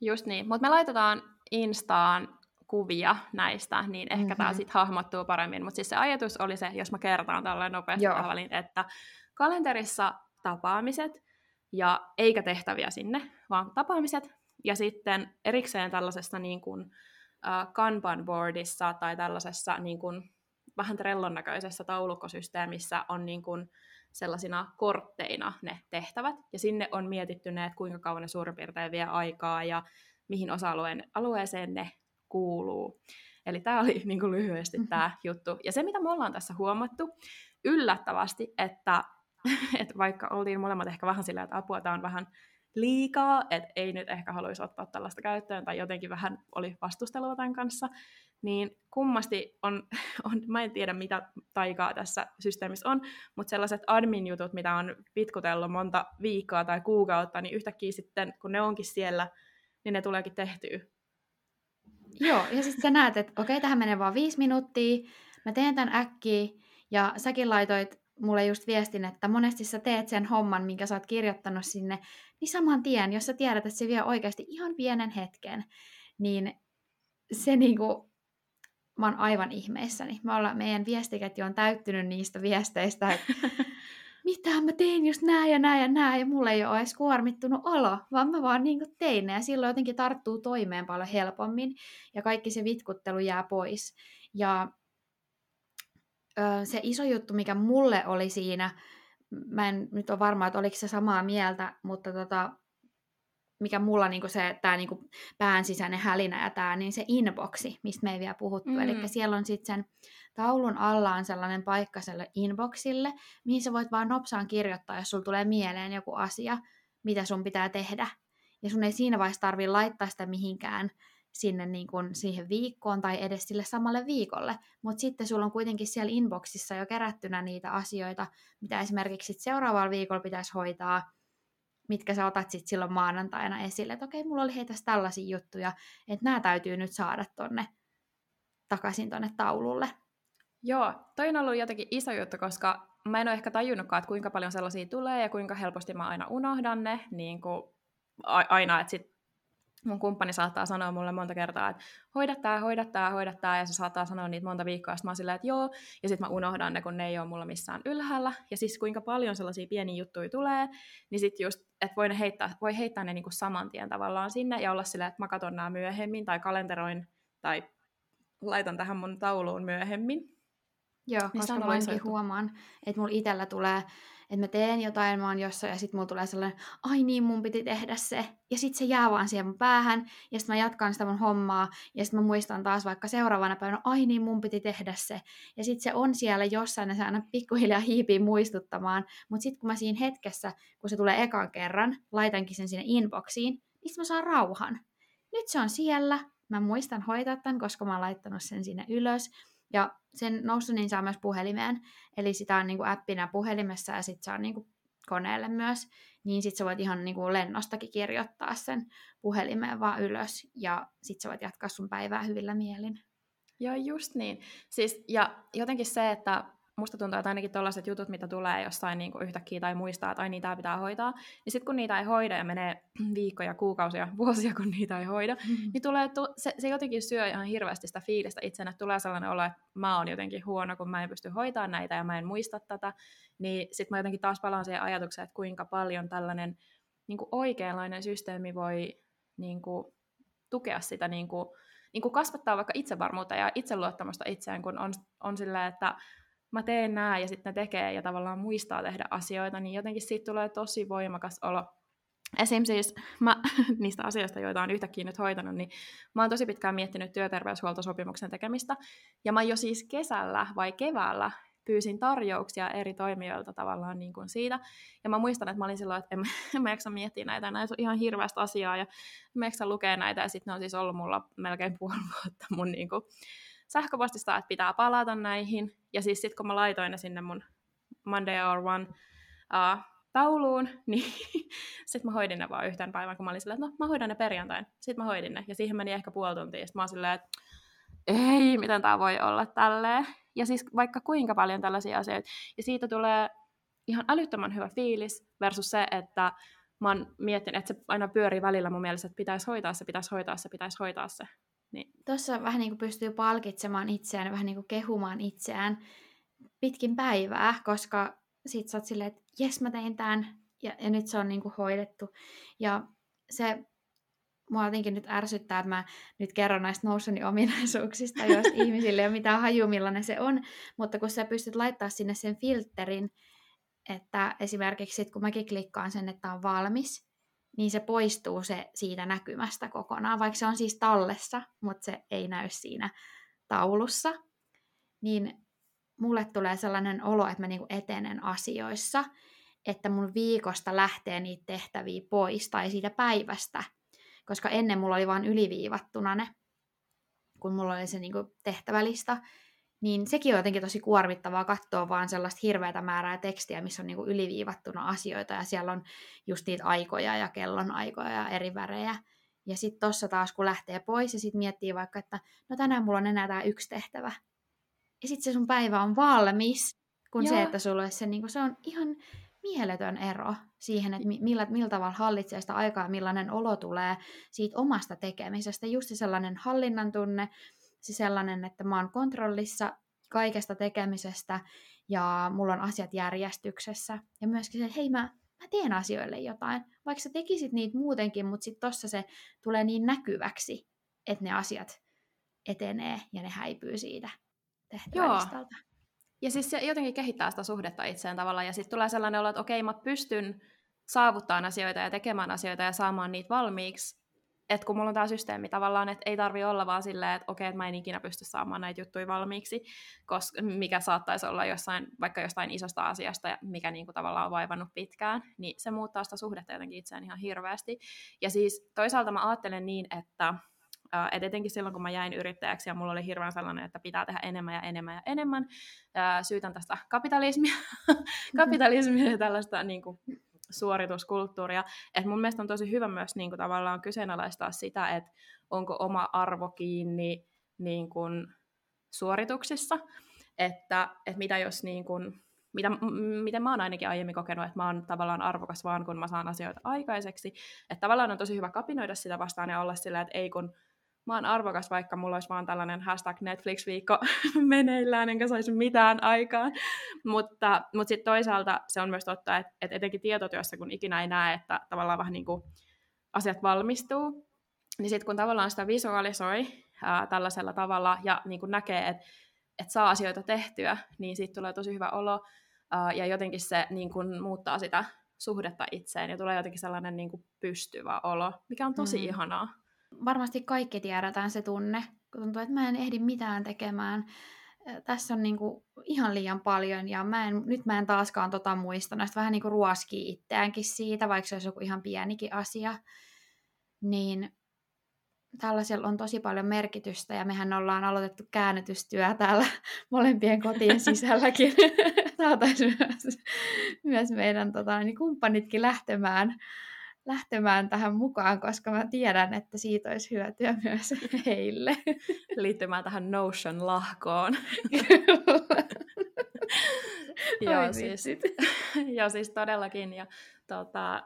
Just niin, mutta me laitetaan Instaan kuvia näistä, niin ehkä mm-hmm. tämä sitten hahmottuu paremmin. Mutta siis se ajatus oli se, jos mä kertaan tällainen nopeasti tähän että kalenterissa tapaamiset, ja eikä tehtäviä sinne, vaan tapaamiset, ja sitten erikseen tällaisessa niin kuin, uh, Kanban boardissa tai tällaisessa niin kuin, vähän Trellon näköisessä taulukkosysteemissä on niin kuin sellaisina kortteina ne tehtävät, ja sinne on mietitty ne, että kuinka kauan ne suurin piirtein vie aikaa, ja mihin osa-alueeseen ne kuuluu. Eli tämä oli niin kuin lyhyesti mm-hmm. tämä juttu. Ja se, mitä me ollaan tässä huomattu yllättävästi, että, että vaikka oltiin molemmat ehkä vähän sillä, että apua, tämä on vähän liikaa, että ei nyt ehkä haluaisi ottaa tällaista käyttöön, tai jotenkin vähän oli vastustelua tämän kanssa, niin kummasti on, on, mä en tiedä mitä taikaa tässä systeemissä on, mutta sellaiset admin-jutut, mitä on pitkutellut monta viikkoa tai kuukautta, niin yhtäkkiä sitten, kun ne onkin siellä, niin ne tuleekin tehtyä. Joo, ja sitten sä näet, että okei, tähän menee vaan viisi minuuttia, mä teen tämän äkkiä, ja säkin laitoit mulle just viestin, että monesti sä teet sen homman, minkä sä oot kirjoittanut sinne, niin saman tien, jos sä tiedät, että se vie oikeasti ihan pienen hetken, niin se niinku, mä oon aivan ihmeissäni. Me ollaan, meidän viestiketju on täyttynyt niistä viesteistä, että mitä mä tein just näin ja näin ja näin, ja mulla ei ole edes kuormittunut olo, vaan mä vaan niin tein ne, ja silloin jotenkin tarttuu toimeen paljon helpommin, ja kaikki se vitkuttelu jää pois. Ja se iso juttu, mikä mulle oli siinä, mä en nyt ole varma, että oliko se samaa mieltä, mutta tota, mikä mulla niinku se tää niinku pään sisäinen hälinä ja tää, niin se inboxi, mistä me ei vielä puhuttu. Mm. Eli siellä on sitten sen taulun alla on sellainen paikka selle inboxille, mihin sä voit vaan nopsaan kirjoittaa, jos sulla tulee mieleen joku asia, mitä sun pitää tehdä. Ja sun ei siinä vaiheessa tarvi laittaa sitä mihinkään sinne niin kuin siihen viikkoon tai edes sille samalle viikolle, mutta sitten sulla on kuitenkin siellä inboxissa jo kerättynä niitä asioita, mitä esimerkiksi seuraavalla viikolla pitäisi hoitaa, mitkä sä otat sitten silloin maanantaina esille, että okei, mulla oli heitä tällaisia juttuja, että nämä täytyy nyt saada tonne takaisin tonne taululle. Joo, toi on ollut jotenkin iso juttu, koska mä en ole ehkä tajunnutkaan, että kuinka paljon sellaisia tulee ja kuinka helposti mä aina unohdan ne, niin kuin aina, että sit mun kumppani saattaa sanoa mulle monta kertaa, että hoida tää, hoida tää, hoida tää, ja se saattaa sanoa niitä monta viikkoa, ja mä oon silleen, että joo, ja sitten mä unohdan ne, kun ne ei ole mulla missään ylhäällä, ja siis kuinka paljon sellaisia pieniä juttuja tulee, niin sitten just, että voi, ne heittää, voi heittää ne niinku saman tien tavallaan sinne, ja olla silleen, että mä katon nämä myöhemmin, tai kalenteroin, tai laitan tähän mun tauluun myöhemmin. Joo, niin koska mä huomaan, että mulla itellä tulee että mä teen jotain, mä oon jossain, ja sitten mulla tulee sellainen, ai niin, mun piti tehdä se. Ja sitten se jää vaan siihen mun päähän, ja sitten mä jatkan sitä mun hommaa, ja sitten mä muistan taas vaikka seuraavana päivänä, ai niin, mun piti tehdä se. Ja sitten se on siellä jossain, ja se aina pikkuhiljaa hiipii muistuttamaan. Mutta sitten kun mä siinä hetkessä, kun se tulee ekan kerran, laitankin sen sinne inboxiin, niin mä saan rauhan. Nyt se on siellä, mä muistan hoitaa tämän, koska mä oon laittanut sen sinne ylös. Ja sen noussut niin saa myös puhelimeen, eli sitä on niin kuin appina puhelimessa ja sitten saa niin kuin koneelle myös, niin sitten sä voit ihan niin kuin lennostakin kirjoittaa sen puhelimeen vaan ylös ja sitten sä voit jatkaa sun päivää hyvillä mielin. Joo, just niin. Siis, ja jotenkin se, että musta tuntuu, että ainakin tällaiset jutut, mitä tulee jossain niin kuin yhtäkkiä tai muistaa, että ai niitä pitää hoitaa, niin sitten kun niitä ei hoida ja menee viikkoja, kuukausia, vuosia, kun niitä ei hoida, mm-hmm. niin tulee, se, se jotenkin syö ihan hirveästi sitä fiilistä itsenä, että tulee sellainen olo, että mä oon jotenkin huono, kun mä en pysty hoitamaan näitä ja mä en muista tätä, niin sitten mä jotenkin taas palaan siihen ajatukseen, että kuinka paljon tällainen niin kuin oikeanlainen systeemi voi niin kuin, tukea sitä niin kuin, niin kuin kasvattaa vaikka itsevarmuutta ja itseluottamusta itseään, kun on, on silleen, että mä teen nää ja sitten ne tekee ja tavallaan muistaa tehdä asioita, niin jotenkin siitä tulee tosi voimakas olo. Esim. siis mä, niistä asioista, joita on yhtäkkiä nyt hoitanut, niin mä oon tosi pitkään miettinyt työterveyshuoltosopimuksen tekemistä. Ja mä jo siis kesällä vai keväällä pyysin tarjouksia eri toimijoilta tavallaan niin kuin siitä. Ja mä muistan, että mä olin silloin, että en, en mä jaksa miettiä näitä, näitä on ihan hirveästä asiaa, ja mä jaksa lukea näitä, ja sitten ne on siis ollut mulla melkein puoli vuotta mun niin kuin, sähköpostista, että pitää palata näihin. Ja siis sitten kun mä laitoin ne sinne mun Monday or One uh, tauluun, niin sitten mä hoidin ne vaan yhten päivän, kun mä olin silleen, että no mä hoidan ne perjantain. Sitten mä hoidin ne, ja siihen meni ehkä puoli tuntia. Sitten mä olin silleen, että ei, miten tämä voi olla tälleen. Ja siis vaikka kuinka paljon tällaisia asioita. Ja siitä tulee ihan älyttömän hyvä fiilis versus se, että mä oon miettinyt, että se aina pyörii välillä mun mielestä, että pitäisi hoitaa se, pitäisi hoitaa se, pitäisi hoitaa se. Niin. Tuossa vähän niin kuin pystyy palkitsemaan itseään, vähän niin kuin kehumaan itseään pitkin päivää, koska sit sä oot silleen, että jes mä tein tämän ja, ja nyt se on niin kuin hoidettu. Ja se mua jotenkin nyt ärsyttää, että mä nyt kerron näistä noussuni ominaisuuksista, jos ihmisille ei ole mitään haju, millainen se on, mutta kun sä pystyt laittaa sinne sen filterin, että esimerkiksi sit, kun mäkin klikkaan sen, että on valmis, niin se poistuu se siitä näkymästä kokonaan, vaikka se on siis tallessa, mutta se ei näy siinä taulussa, niin mulle tulee sellainen olo, että mä niinku etenen asioissa, että mun viikosta lähtee niitä tehtäviä pois tai siitä päivästä, koska ennen mulla oli vain yliviivattuna ne, kun mulla oli se niinku tehtävälista, niin sekin on jotenkin tosi kuormittavaa katsoa vaan sellaista hirveätä määrää tekstiä, missä on niinku yliviivattuna asioita ja siellä on just niitä aikoja ja kellon aikoja ja eri värejä. Ja sitten tuossa taas kun lähtee pois ja sitten miettii vaikka, että no tänään mulla on enää tämä yksi tehtävä. Ja sitten se sun päivä on valmis, kun Joo. se, että sulla olisi se, niin se on ihan mieletön ero siihen, että millä, millä tavalla hallitsee sitä aikaa, millainen olo tulee siitä omasta tekemisestä. Just se sellainen hallinnan tunne, se sellainen, että mä oon kontrollissa kaikesta tekemisestä ja mulla on asiat järjestyksessä. Ja myöskin se, että hei mä, mä teen asioille jotain. Vaikka sä tekisit niitä muutenkin, mutta sitten tossa se tulee niin näkyväksi, että ne asiat etenee ja ne häipyy siitä tehtävälistalta. Joo. ja siis se jotenkin kehittää sitä suhdetta itseen tavallaan, ja sitten tulee sellainen olo, että okei, mä pystyn saavuttamaan asioita ja tekemään asioita ja saamaan niitä valmiiksi, että kun mulla on tämä systeemi tavallaan, että ei tarvi olla vaan silleen, että okei, että mä en ikinä pysty saamaan näitä juttuja valmiiksi, koska, mikä saattaisi olla jossain, vaikka jostain isosta asiasta, mikä niin kuin tavallaan on vaivannut pitkään, niin se muuttaa sitä suhdetta jotenkin itseään ihan hirveästi. Ja siis toisaalta mä ajattelen niin, että et etenkin silloin, kun mä jäin yrittäjäksi ja mulla oli hirveän sellainen, että pitää tehdä enemmän ja enemmän ja enemmän. Syytän tästä kapitalismia, kapitalismia ja tällaista niin kuin, suorituskulttuuria. Et mun mielestä on tosi hyvä myös niin kuin, tavallaan kyseenalaistaa sitä, että onko oma arvo kiinni niin kuin, suorituksissa, että, että mitä jos niin kuin, mitä, miten mä oon ainakin aiemmin kokenut, että mä oon tavallaan arvokas vaan, kun mä saan asioita aikaiseksi. Että tavallaan on tosi hyvä kapinoida sitä vastaan ja olla sillä, että ei kun mä oon arvokas, vaikka mulla olisi vaan tällainen hashtag Netflix-viikko meneillään, enkä saisi mitään aikaan. mutta mutta sitten toisaalta se on myös totta, että, että etenkin tietotyössä, kun ikinä ei näe, että tavallaan vähän niin kuin asiat valmistuu, niin sitten kun tavallaan sitä visualisoi ää, tällaisella tavalla ja niin kuin näkee, että että saa asioita tehtyä, niin siitä tulee tosi hyvä olo ää, ja jotenkin se niin kuin muuttaa sitä suhdetta itseen ja tulee jotenkin sellainen niin kuin pystyvä olo, mikä on tosi mm. ihanaa varmasti kaikki tiedetään se tunne, kun tuntuu, että mä en ehdi mitään tekemään. Tässä on niinku ihan liian paljon ja mä en, nyt mä en taaskaan tota muista. Näistä vähän niinku ruoskii itseäänkin siitä, vaikka se olisi joku ihan pienikin asia. Niin tällaisella on tosi paljon merkitystä ja mehän ollaan aloitettu käännytystyö täällä molempien kotien sisälläkin. Saataisiin myös, myös meidän tota, niin kumppanitkin lähtemään lähtemään tähän mukaan, koska mä tiedän, että siitä olisi hyötyä myös heille. Liittymään tähän Notion-lahkoon. joo, siis, joo, siis todellakin. Ja, tota,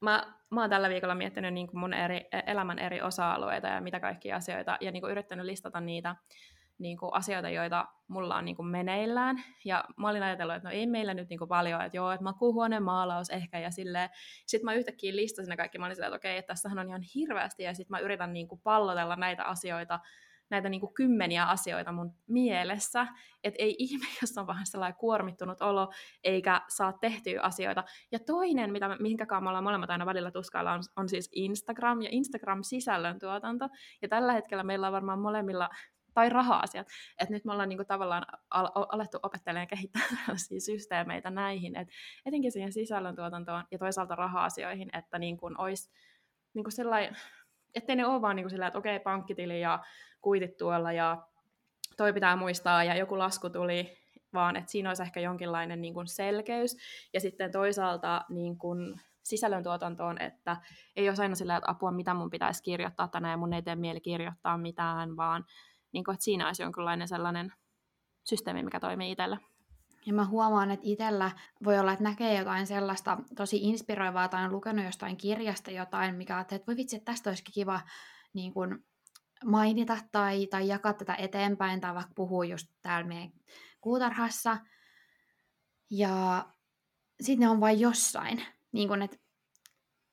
mä, mä oon tällä viikolla miettinyt niin kuin mun eri, elämän eri osa-alueita ja mitä kaikkia asioita, ja niin kuin yrittänyt listata niitä niin kuin asioita, joita mulla on niin kuin meneillään. Ja mä olin ajatellut, että no ei meillä nyt niin kuin paljon, että joo, että makuuhuoneen maalaus ehkä ja silleen. Sitten mä yhtäkkiä listasin ne kaikki, mä olin silleen, että okei, että tässähän on ihan hirveästi ja sitten mä yritän niin kuin pallotella näitä asioita, näitä niin kuin kymmeniä asioita mun mielessä, että ei ihme, jos on vähän sellainen kuormittunut olo, eikä saa tehtyä asioita. Ja toinen, mitä, mihinkäkaan me ollaan molemmat aina välillä tuskailla, on, on siis Instagram ja Instagram-sisällön tuotanto. Ja tällä hetkellä meillä on varmaan molemmilla tai raha-asiat. Et nyt me ollaan niinku tavallaan al- alettu opettelemaan ja kehittämään tällaisia systeemeitä näihin, et etenkin siihen sisällöntuotantoon ja toisaalta raha-asioihin, että niin kuin olisi niin kuin sellainen, ettei ne ole vaan niin kuin sillä, että okei, pankkitili ja kuitit tuolla ja toi pitää muistaa ja joku lasku tuli, vaan että siinä olisi ehkä jonkinlainen niin kuin selkeys. Ja sitten toisaalta niin kuin sisällöntuotantoon, että ei ole aina sillä, että apua, mitä mun pitäisi kirjoittaa tänään ja mun ei tee mieli kirjoittaa mitään, vaan niin kuin, että siinä olisi jonkinlainen sellainen systeemi, mikä toimii itsellä. Ja mä huomaan, että itsellä voi olla, että näkee jotain sellaista tosi inspiroivaa tai on lukenut jostain kirjasta jotain, mikä että voi vitsi, että tästä olisikin kiva niin kuin mainita tai, tai jakaa tätä eteenpäin tai vaikka puhua just täällä meidän kuutarhassa. Ja sitten ne on vain jossain. Niin kun, että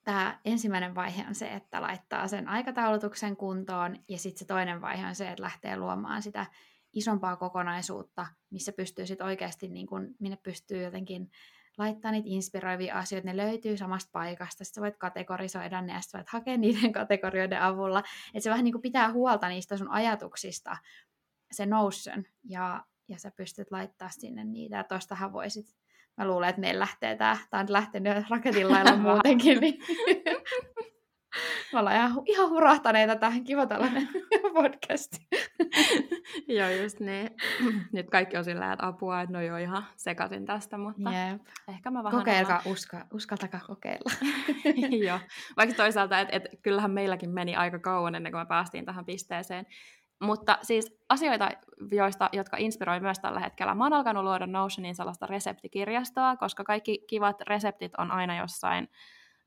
tämä ensimmäinen vaihe on se, että laittaa sen aikataulutuksen kuntoon, ja sitten se toinen vaihe on se, että lähtee luomaan sitä isompaa kokonaisuutta, missä pystyy sitten oikeasti, niin kun, minne pystyy jotenkin laittaa niitä inspiroivia asioita, ne löytyy samasta paikasta, sitten voit kategorisoida ne, ja sitten voit hakea niiden kategorioiden avulla, että se vähän niin kuin pitää huolta niistä sun ajatuksista, se Notion, ja, ja sä pystyt laittaa sinne niitä, ja tostahan voisit mä luulen, että meillä lähtee tää, tää on lähtenyt raketin lailla muutenkin, niin me ollaan ihan, ihan hurahtaneita tähän kiva tällainen podcast. joo, just niin. Nyt kaikki on sillä, että apua, että no joo, ihan sekaisin tästä, mutta Jep. ehkä mä vähän... Kokeilkaa, olla... uska, uskaltakaa kokeilla. joo, vaikka toisaalta, että et, kyllähän meilläkin meni aika kauan ennen kuin me päästiin tähän pisteeseen. Mutta siis asioita, joista, jotka inspiroi myös tällä hetkellä. Mä oon alkanut luoda Notionin sellaista reseptikirjastoa, koska kaikki kivat reseptit on aina jossain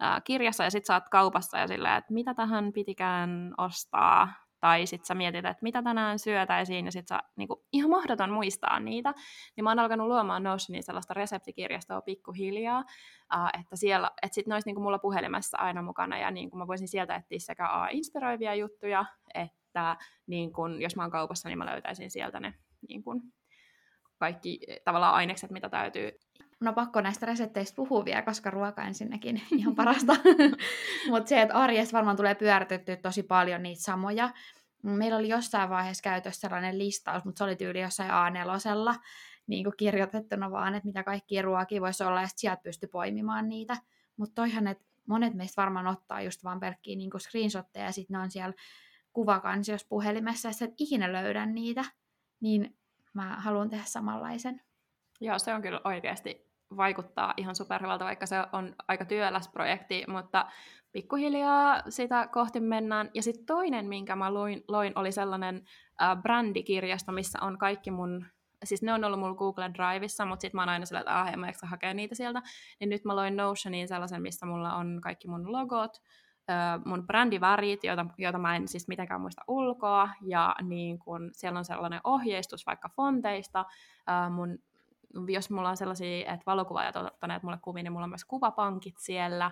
ää, kirjassa ja sit oot kaupassa ja silleen, että mitä tähän pitikään ostaa. Tai sit sä mietit, että mitä tänään syötäisiin ja sit sä niinku, ihan mahdoton muistaa niitä. Niin mä oon alkanut luomaan Notionin sellaista reseptikirjastoa pikkuhiljaa, ää, että siellä, että sit ne olisi niinku mulla puhelimessa aina mukana ja niinku mä voisin sieltä etsiä sekä A, inspiroivia juttuja, että että niin kun, jos mä oon kaupassa, niin mä löytäisin sieltä ne niin kun, kaikki tavallaan ainekset, mitä täytyy. No pakko näistä resepteistä puhua vielä, koska ruoka ensinnäkin ihan parasta. Mutta se, että arjessa varmaan tulee pyöritettyä tosi paljon niitä samoja. Meillä oli jossain vaiheessa käytössä sellainen listaus, mutta se oli tyyli jossain A4 niin kuin kirjoitettuna vaan, että mitä kaikkia ruokia voisi olla, ja sieltä pystyi poimimaan niitä. Mutta toihan, että monet meistä varmaan ottaa just vaan pelkkiä niin screenshotteja, ja sitten ne on siellä kuvakansiossa puhelimessa, ja sä et ikinä löydä niitä, niin mä haluan tehdä samanlaisen. Joo, se on kyllä oikeasti vaikuttaa ihan superhyvältä, vaikka se on aika työläs projekti, mutta pikkuhiljaa sitä kohti mennään. Ja sitten toinen, minkä mä loin, loin oli sellainen äh, brändikirjasto, missä on kaikki mun siis ne on ollut mulla Google Driveissa, mutta sitten mä oon aina sillä, että ah, en mä hakea niitä sieltä. Niin nyt mä loin Notioniin sellaisen, missä mulla on kaikki mun logot, mun brändivärit, joita, joita mä en siis mitenkään muista ulkoa, ja niin kun siellä on sellainen ohjeistus vaikka fonteista, mun jos mulla on sellaisia, että valokuvaajat on ottaneet mulle kuvia, niin mulla on myös kuvapankit siellä.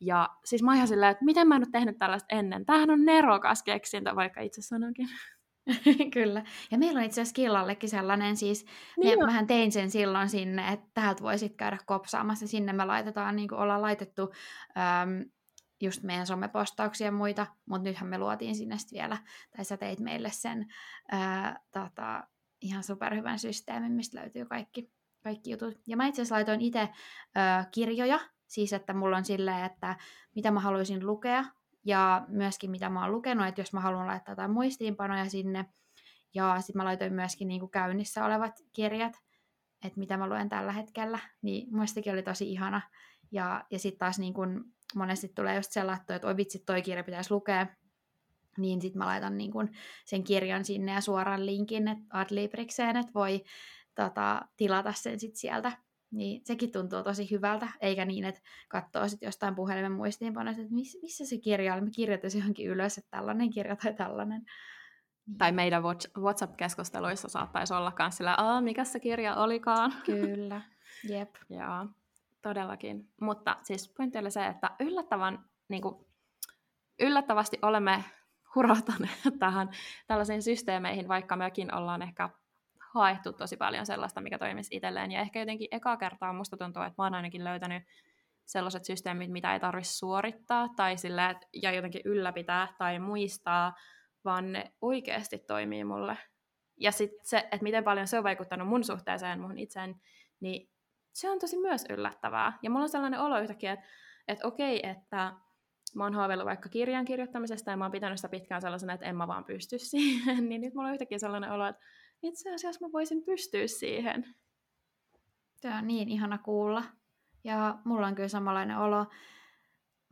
Ja siis mä ihan silleen, että miten mä en ole tehnyt tällaista ennen. Tämähän on nerokas keksintö, vaikka itse sanoinkin. Kyllä. Ja meillä on itse asiassa Killallekin sellainen, siis niin me, mähän tein sen silloin sinne, että täältä voisit käydä kopsaamassa. Sinne me laitetaan, niin kuin ollaan laitettu äm, just meidän somepostauksia ja muita, mutta nythän me luotiin sinne vielä, tai sä teit meille sen ää, tota, ihan superhyvän systeemin, mistä löytyy kaikki, kaikki jutut. Ja mä itse asiassa laitoin itse kirjoja, siis että mulla on silleen, että mitä mä haluaisin lukea, ja myöskin mitä mä oon lukenut, että jos mä haluan laittaa jotain muistiinpanoja sinne. Ja sitten mä laitoin myöskin niin kuin käynnissä olevat kirjat, että mitä mä luen tällä hetkellä, niin muistakin oli tosi ihana. Ja, ja sitten taas niin kun monesti tulee just sellainen, että oi vitsi, toi kirja pitäisi lukea, niin sitten mä laitan niin kun sen kirjan sinne ja suoran linkin että Adlibrikseen, että voi tota, tilata sen sitten sieltä niin sekin tuntuu tosi hyvältä, eikä niin, että katsoo sitten jostain puhelimen muistiinpanoista, että missä se kirja oli. Mä kirjoitan johonkin ylös, että tällainen kirja tai tällainen. Niin. Tai meidän WhatsApp-keskusteluissa saattaisi olla myös sillä, Aa, mikä se kirja olikaan. Kyllä, jep. Joo, todellakin. Mutta siis pointti oli se, että yllättävän, niin kuin, yllättävästi olemme hurahtaneet tähän tällaisiin systeemeihin, vaikka mekin ollaan ehkä haettu tosi paljon sellaista, mikä toimisi itselleen. Ja ehkä jotenkin eka kertaa musta tuntuu, että mä oon ainakin löytänyt sellaiset systeemit, mitä ei tarvitse suorittaa tai sillä, ja jotenkin ylläpitää tai muistaa, vaan ne oikeasti toimii mulle. Ja sitten se, että miten paljon se on vaikuttanut mun suhteeseen mun itseen, niin se on tosi myös yllättävää. Ja mulla on sellainen olo yhtäkkiä, että, että okei, että mä oon haaveillut vaikka kirjan kirjoittamisesta ja mä oon pitänyt sitä pitkään sellaisena, että en mä vaan pysty siihen, niin nyt mulla on yhtäkkiä sellainen olo, että itse asiassa mä voisin pystyä siihen. Tämä on niin ihana kuulla. Ja mulla on kyllä samanlainen olo,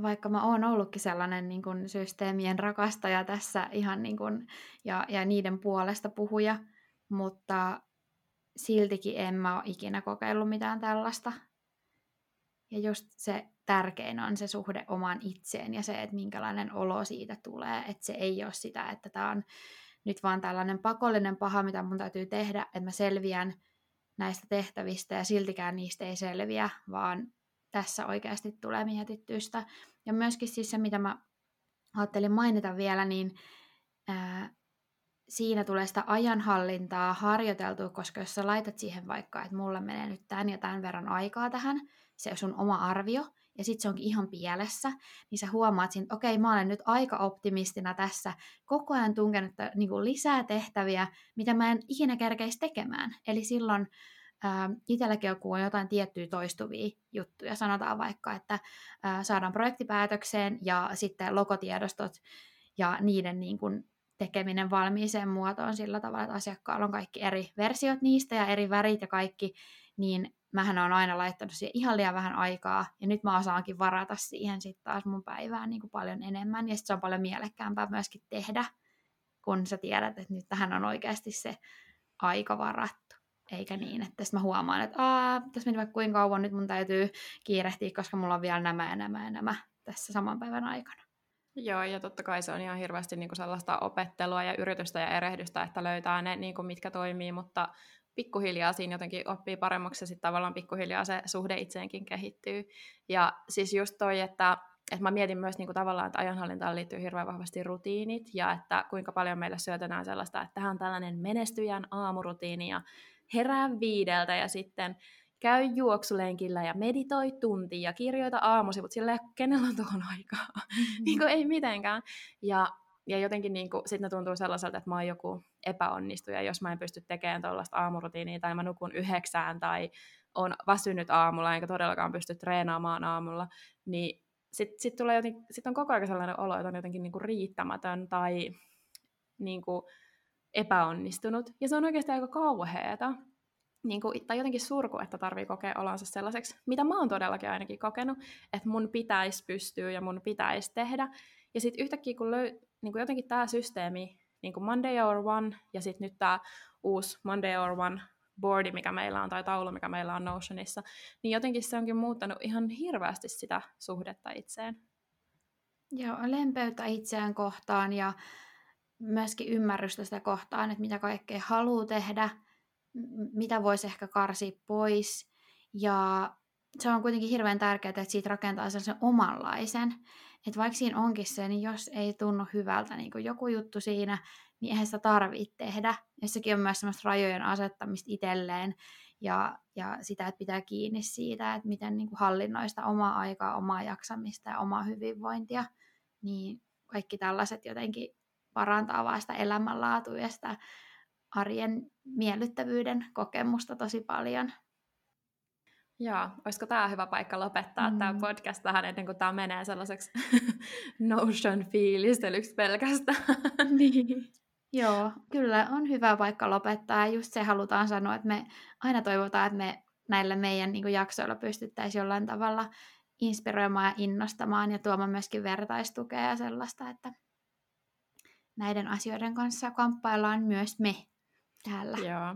vaikka mä oon ollutkin sellainen niin kuin systeemien rakastaja tässä ihan niin kuin, ja, ja niiden puolesta puhuja, mutta siltikin en mä ole ikinä kokeillut mitään tällaista. Ja just se tärkein on se suhde omaan itseen ja se, että minkälainen olo siitä tulee. Että se ei ole sitä, että tämä on nyt vaan tällainen pakollinen paha, mitä mun täytyy tehdä, että mä selviän näistä tehtävistä ja siltikään niistä ei selviä, vaan tässä oikeasti tulee mietittystä. Ja myöskin siis se, mitä mä ajattelin mainita vielä, niin ää, siinä tulee sitä ajanhallintaa harjoiteltua, koska jos sä laitat siihen vaikka, että mulla menee nyt tämän ja tämän verran aikaa tähän, se on sun oma arvio, ja sitten se onkin ihan pielessä, niin sä huomaat siinä, että okei, mä olen nyt aika optimistina tässä, koko ajan tunkenut niin kuin lisää tehtäviä, mitä mä en ikinä kerkeisi tekemään. Eli silloin ää, itselläkin joku on jotain tiettyjä toistuvia juttuja, sanotaan vaikka, että ää, saadaan projektipäätökseen ja sitten logotiedostot ja niiden niin kuin, tekeminen valmiiseen muotoon sillä tavalla, että asiakkaalla on kaikki eri versiot niistä ja eri värit ja kaikki, niin mähän on aina laittanut siihen ihan liian vähän aikaa, ja nyt mä osaankin varata siihen sitten taas mun päivään niin kuin paljon enemmän, ja sitten se on paljon mielekkäämpää myöskin tehdä, kun sä tiedät, että nyt tähän on oikeasti se aika varattu. Eikä niin, että sitten mä huomaan, että Aa, tässä meni vaikka kuinka kauan, nyt mun täytyy kiirehtiä, koska mulla on vielä nämä ja nämä ja nämä tässä saman päivän aikana. Joo, ja totta kai se on ihan hirveästi niin kuin sellaista opettelua ja yritystä ja erehdystä, että löytää ne, niin kuin mitkä toimii, mutta pikkuhiljaa siinä jotenkin oppii paremmaksi ja sitten tavallaan pikkuhiljaa se suhde itseenkin kehittyy. Ja siis just toi, että, että mä mietin myös niin kuin tavallaan, että ajanhallintaan liittyy hirveän vahvasti rutiinit ja että kuinka paljon meille syötetään sellaista, että tähän on tällainen menestyjän aamurutiini ja herää viideltä ja sitten käy juoksulenkillä ja meditoi tunti ja kirjoita aamusivut silleen, kenellä on tuohon aikaa. Mm-hmm. niin kuin ei mitenkään. Ja, ja jotenkin niin kuin, sit ne tuntuu sellaiselta, että mä oon joku epäonnistuja, jos mä en pysty tekemään tuollaista aamurutiinia tai mä nukun yhdeksään tai on väsynyt aamulla enkä todellakaan pysty treenaamaan aamulla, niin sitten sit tulee joten, sit on koko ajan sellainen olo, että on jotenkin niinku riittämätön tai niinku epäonnistunut. Ja se on oikeasti aika kauheeta. Niinku, tai jotenkin surku, että tarvii kokea olonsa sellaiseksi, mitä mä oon todellakin ainakin kokenut, että mun pitäisi pystyä ja mun pitäisi tehdä. Ja sitten yhtäkkiä, kun löy, niinku jotenkin tämä systeemi, niin kuin Monday or One, ja sitten nyt tämä uusi Monday or One boardi, mikä meillä on, tai taulu, mikä meillä on Notionissa, niin jotenkin se onkin muuttanut ihan hirveästi sitä suhdetta itseen. Joo, lempeyttä itseään kohtaan ja myöskin ymmärrystä sitä kohtaan, että mitä kaikkea haluaa tehdä, mitä voisi ehkä karsia pois. Ja se on kuitenkin hirveän tärkeää, että siitä rakentaa sen omanlaisen. Että vaikka siinä onkin se, niin jos ei tunnu hyvältä niin joku juttu siinä, niin eihän sitä tarvitse tehdä. Jossakin on myös semmoista rajojen asettamista itselleen ja, ja sitä, että pitää kiinni siitä, että miten niin kuin hallinnoista omaa aikaa, omaa jaksamista ja omaa hyvinvointia. Niin kaikki tällaiset jotenkin parantaa vaan sitä elämänlaatua ja sitä arjen miellyttävyyden kokemusta tosi paljon. Joo, olisiko tämä hyvä paikka lopettaa mm. tämä podcast tähän ennen kuin tämä menee sellaiseksi Notion-fiilistelyksi pelkästään. niin. Joo, kyllä on hyvä paikka lopettaa. Ja just se halutaan sanoa, että me aina toivotaan, että me näillä meidän niin jaksoilla pystyttäisiin jollain tavalla inspiroimaan ja innostamaan ja tuomaan myöskin vertaistukea ja sellaista, että näiden asioiden kanssa kamppaillaan myös me täällä. Joo,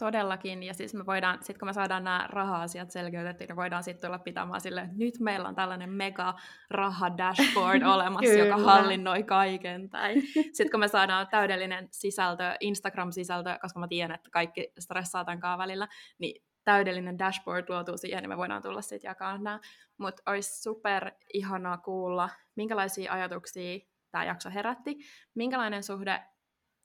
Todellakin, ja siis me voidaan, sit kun me saadaan nämä raha-asiat selkeytettyä, niin voidaan sitten tulla pitämään sille, että nyt meillä on tällainen mega raha-dashboard olemassa, joka hallinnoi kaiken. Tai sitten kun me saadaan täydellinen sisältö, Instagram-sisältö, koska mä tiedän, että kaikki stressaa tämän välillä, niin täydellinen dashboard luotuu siihen, niin me voidaan tulla sitten jakaa nämä. Mutta olisi super ihanaa kuulla, minkälaisia ajatuksia tämä jakso herätti, minkälainen suhde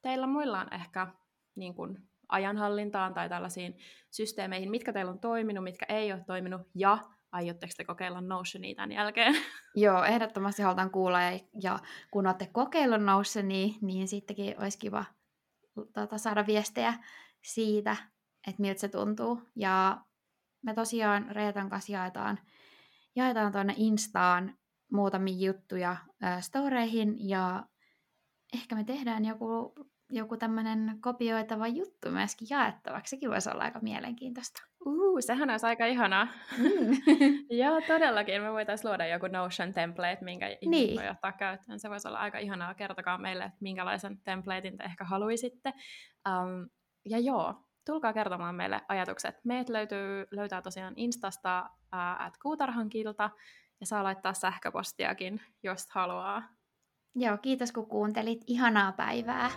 teillä muilla on ehkä niin kun, ajanhallintaan tai tällaisiin systeemeihin, mitkä teillä on toiminut, mitkä ei ole toiminut, ja aiotteko te kokeilla Notionia tämän jälkeen? Joo, ehdottomasti halutaan kuulla, ja, ja kun olette kokeillut Notionia, niin sittenkin olisi kiva tuota, saada viestejä siitä, että miltä se tuntuu. Ja me tosiaan Reetan kanssa jaetaan, jaetaan tuonne Instaan muutamia juttuja äh, storeihin, ja ehkä me tehdään joku joku tämmöinen kopioitava juttu myöskin jaettavaksi. Sekin voisi olla aika mielenkiintoista. Uh, sehän olisi aika ihanaa. Mm. Joo, todellakin. Me voitaisiin luoda joku Notion template, minkä niin. voi ottaa käyttöön. Se voisi olla aika ihanaa. Kertokaa meille, että minkälaisen templatein te ehkä haluaisitte. Um, ja joo, tulkaa kertomaan meille ajatukset. Meet löytyy, löytää tosiaan Instasta uh, at kuutarhankilta ja saa laittaa sähköpostiakin, jos haluaa. Joo, kiitos kun kuuntelit. Ihanaa päivää.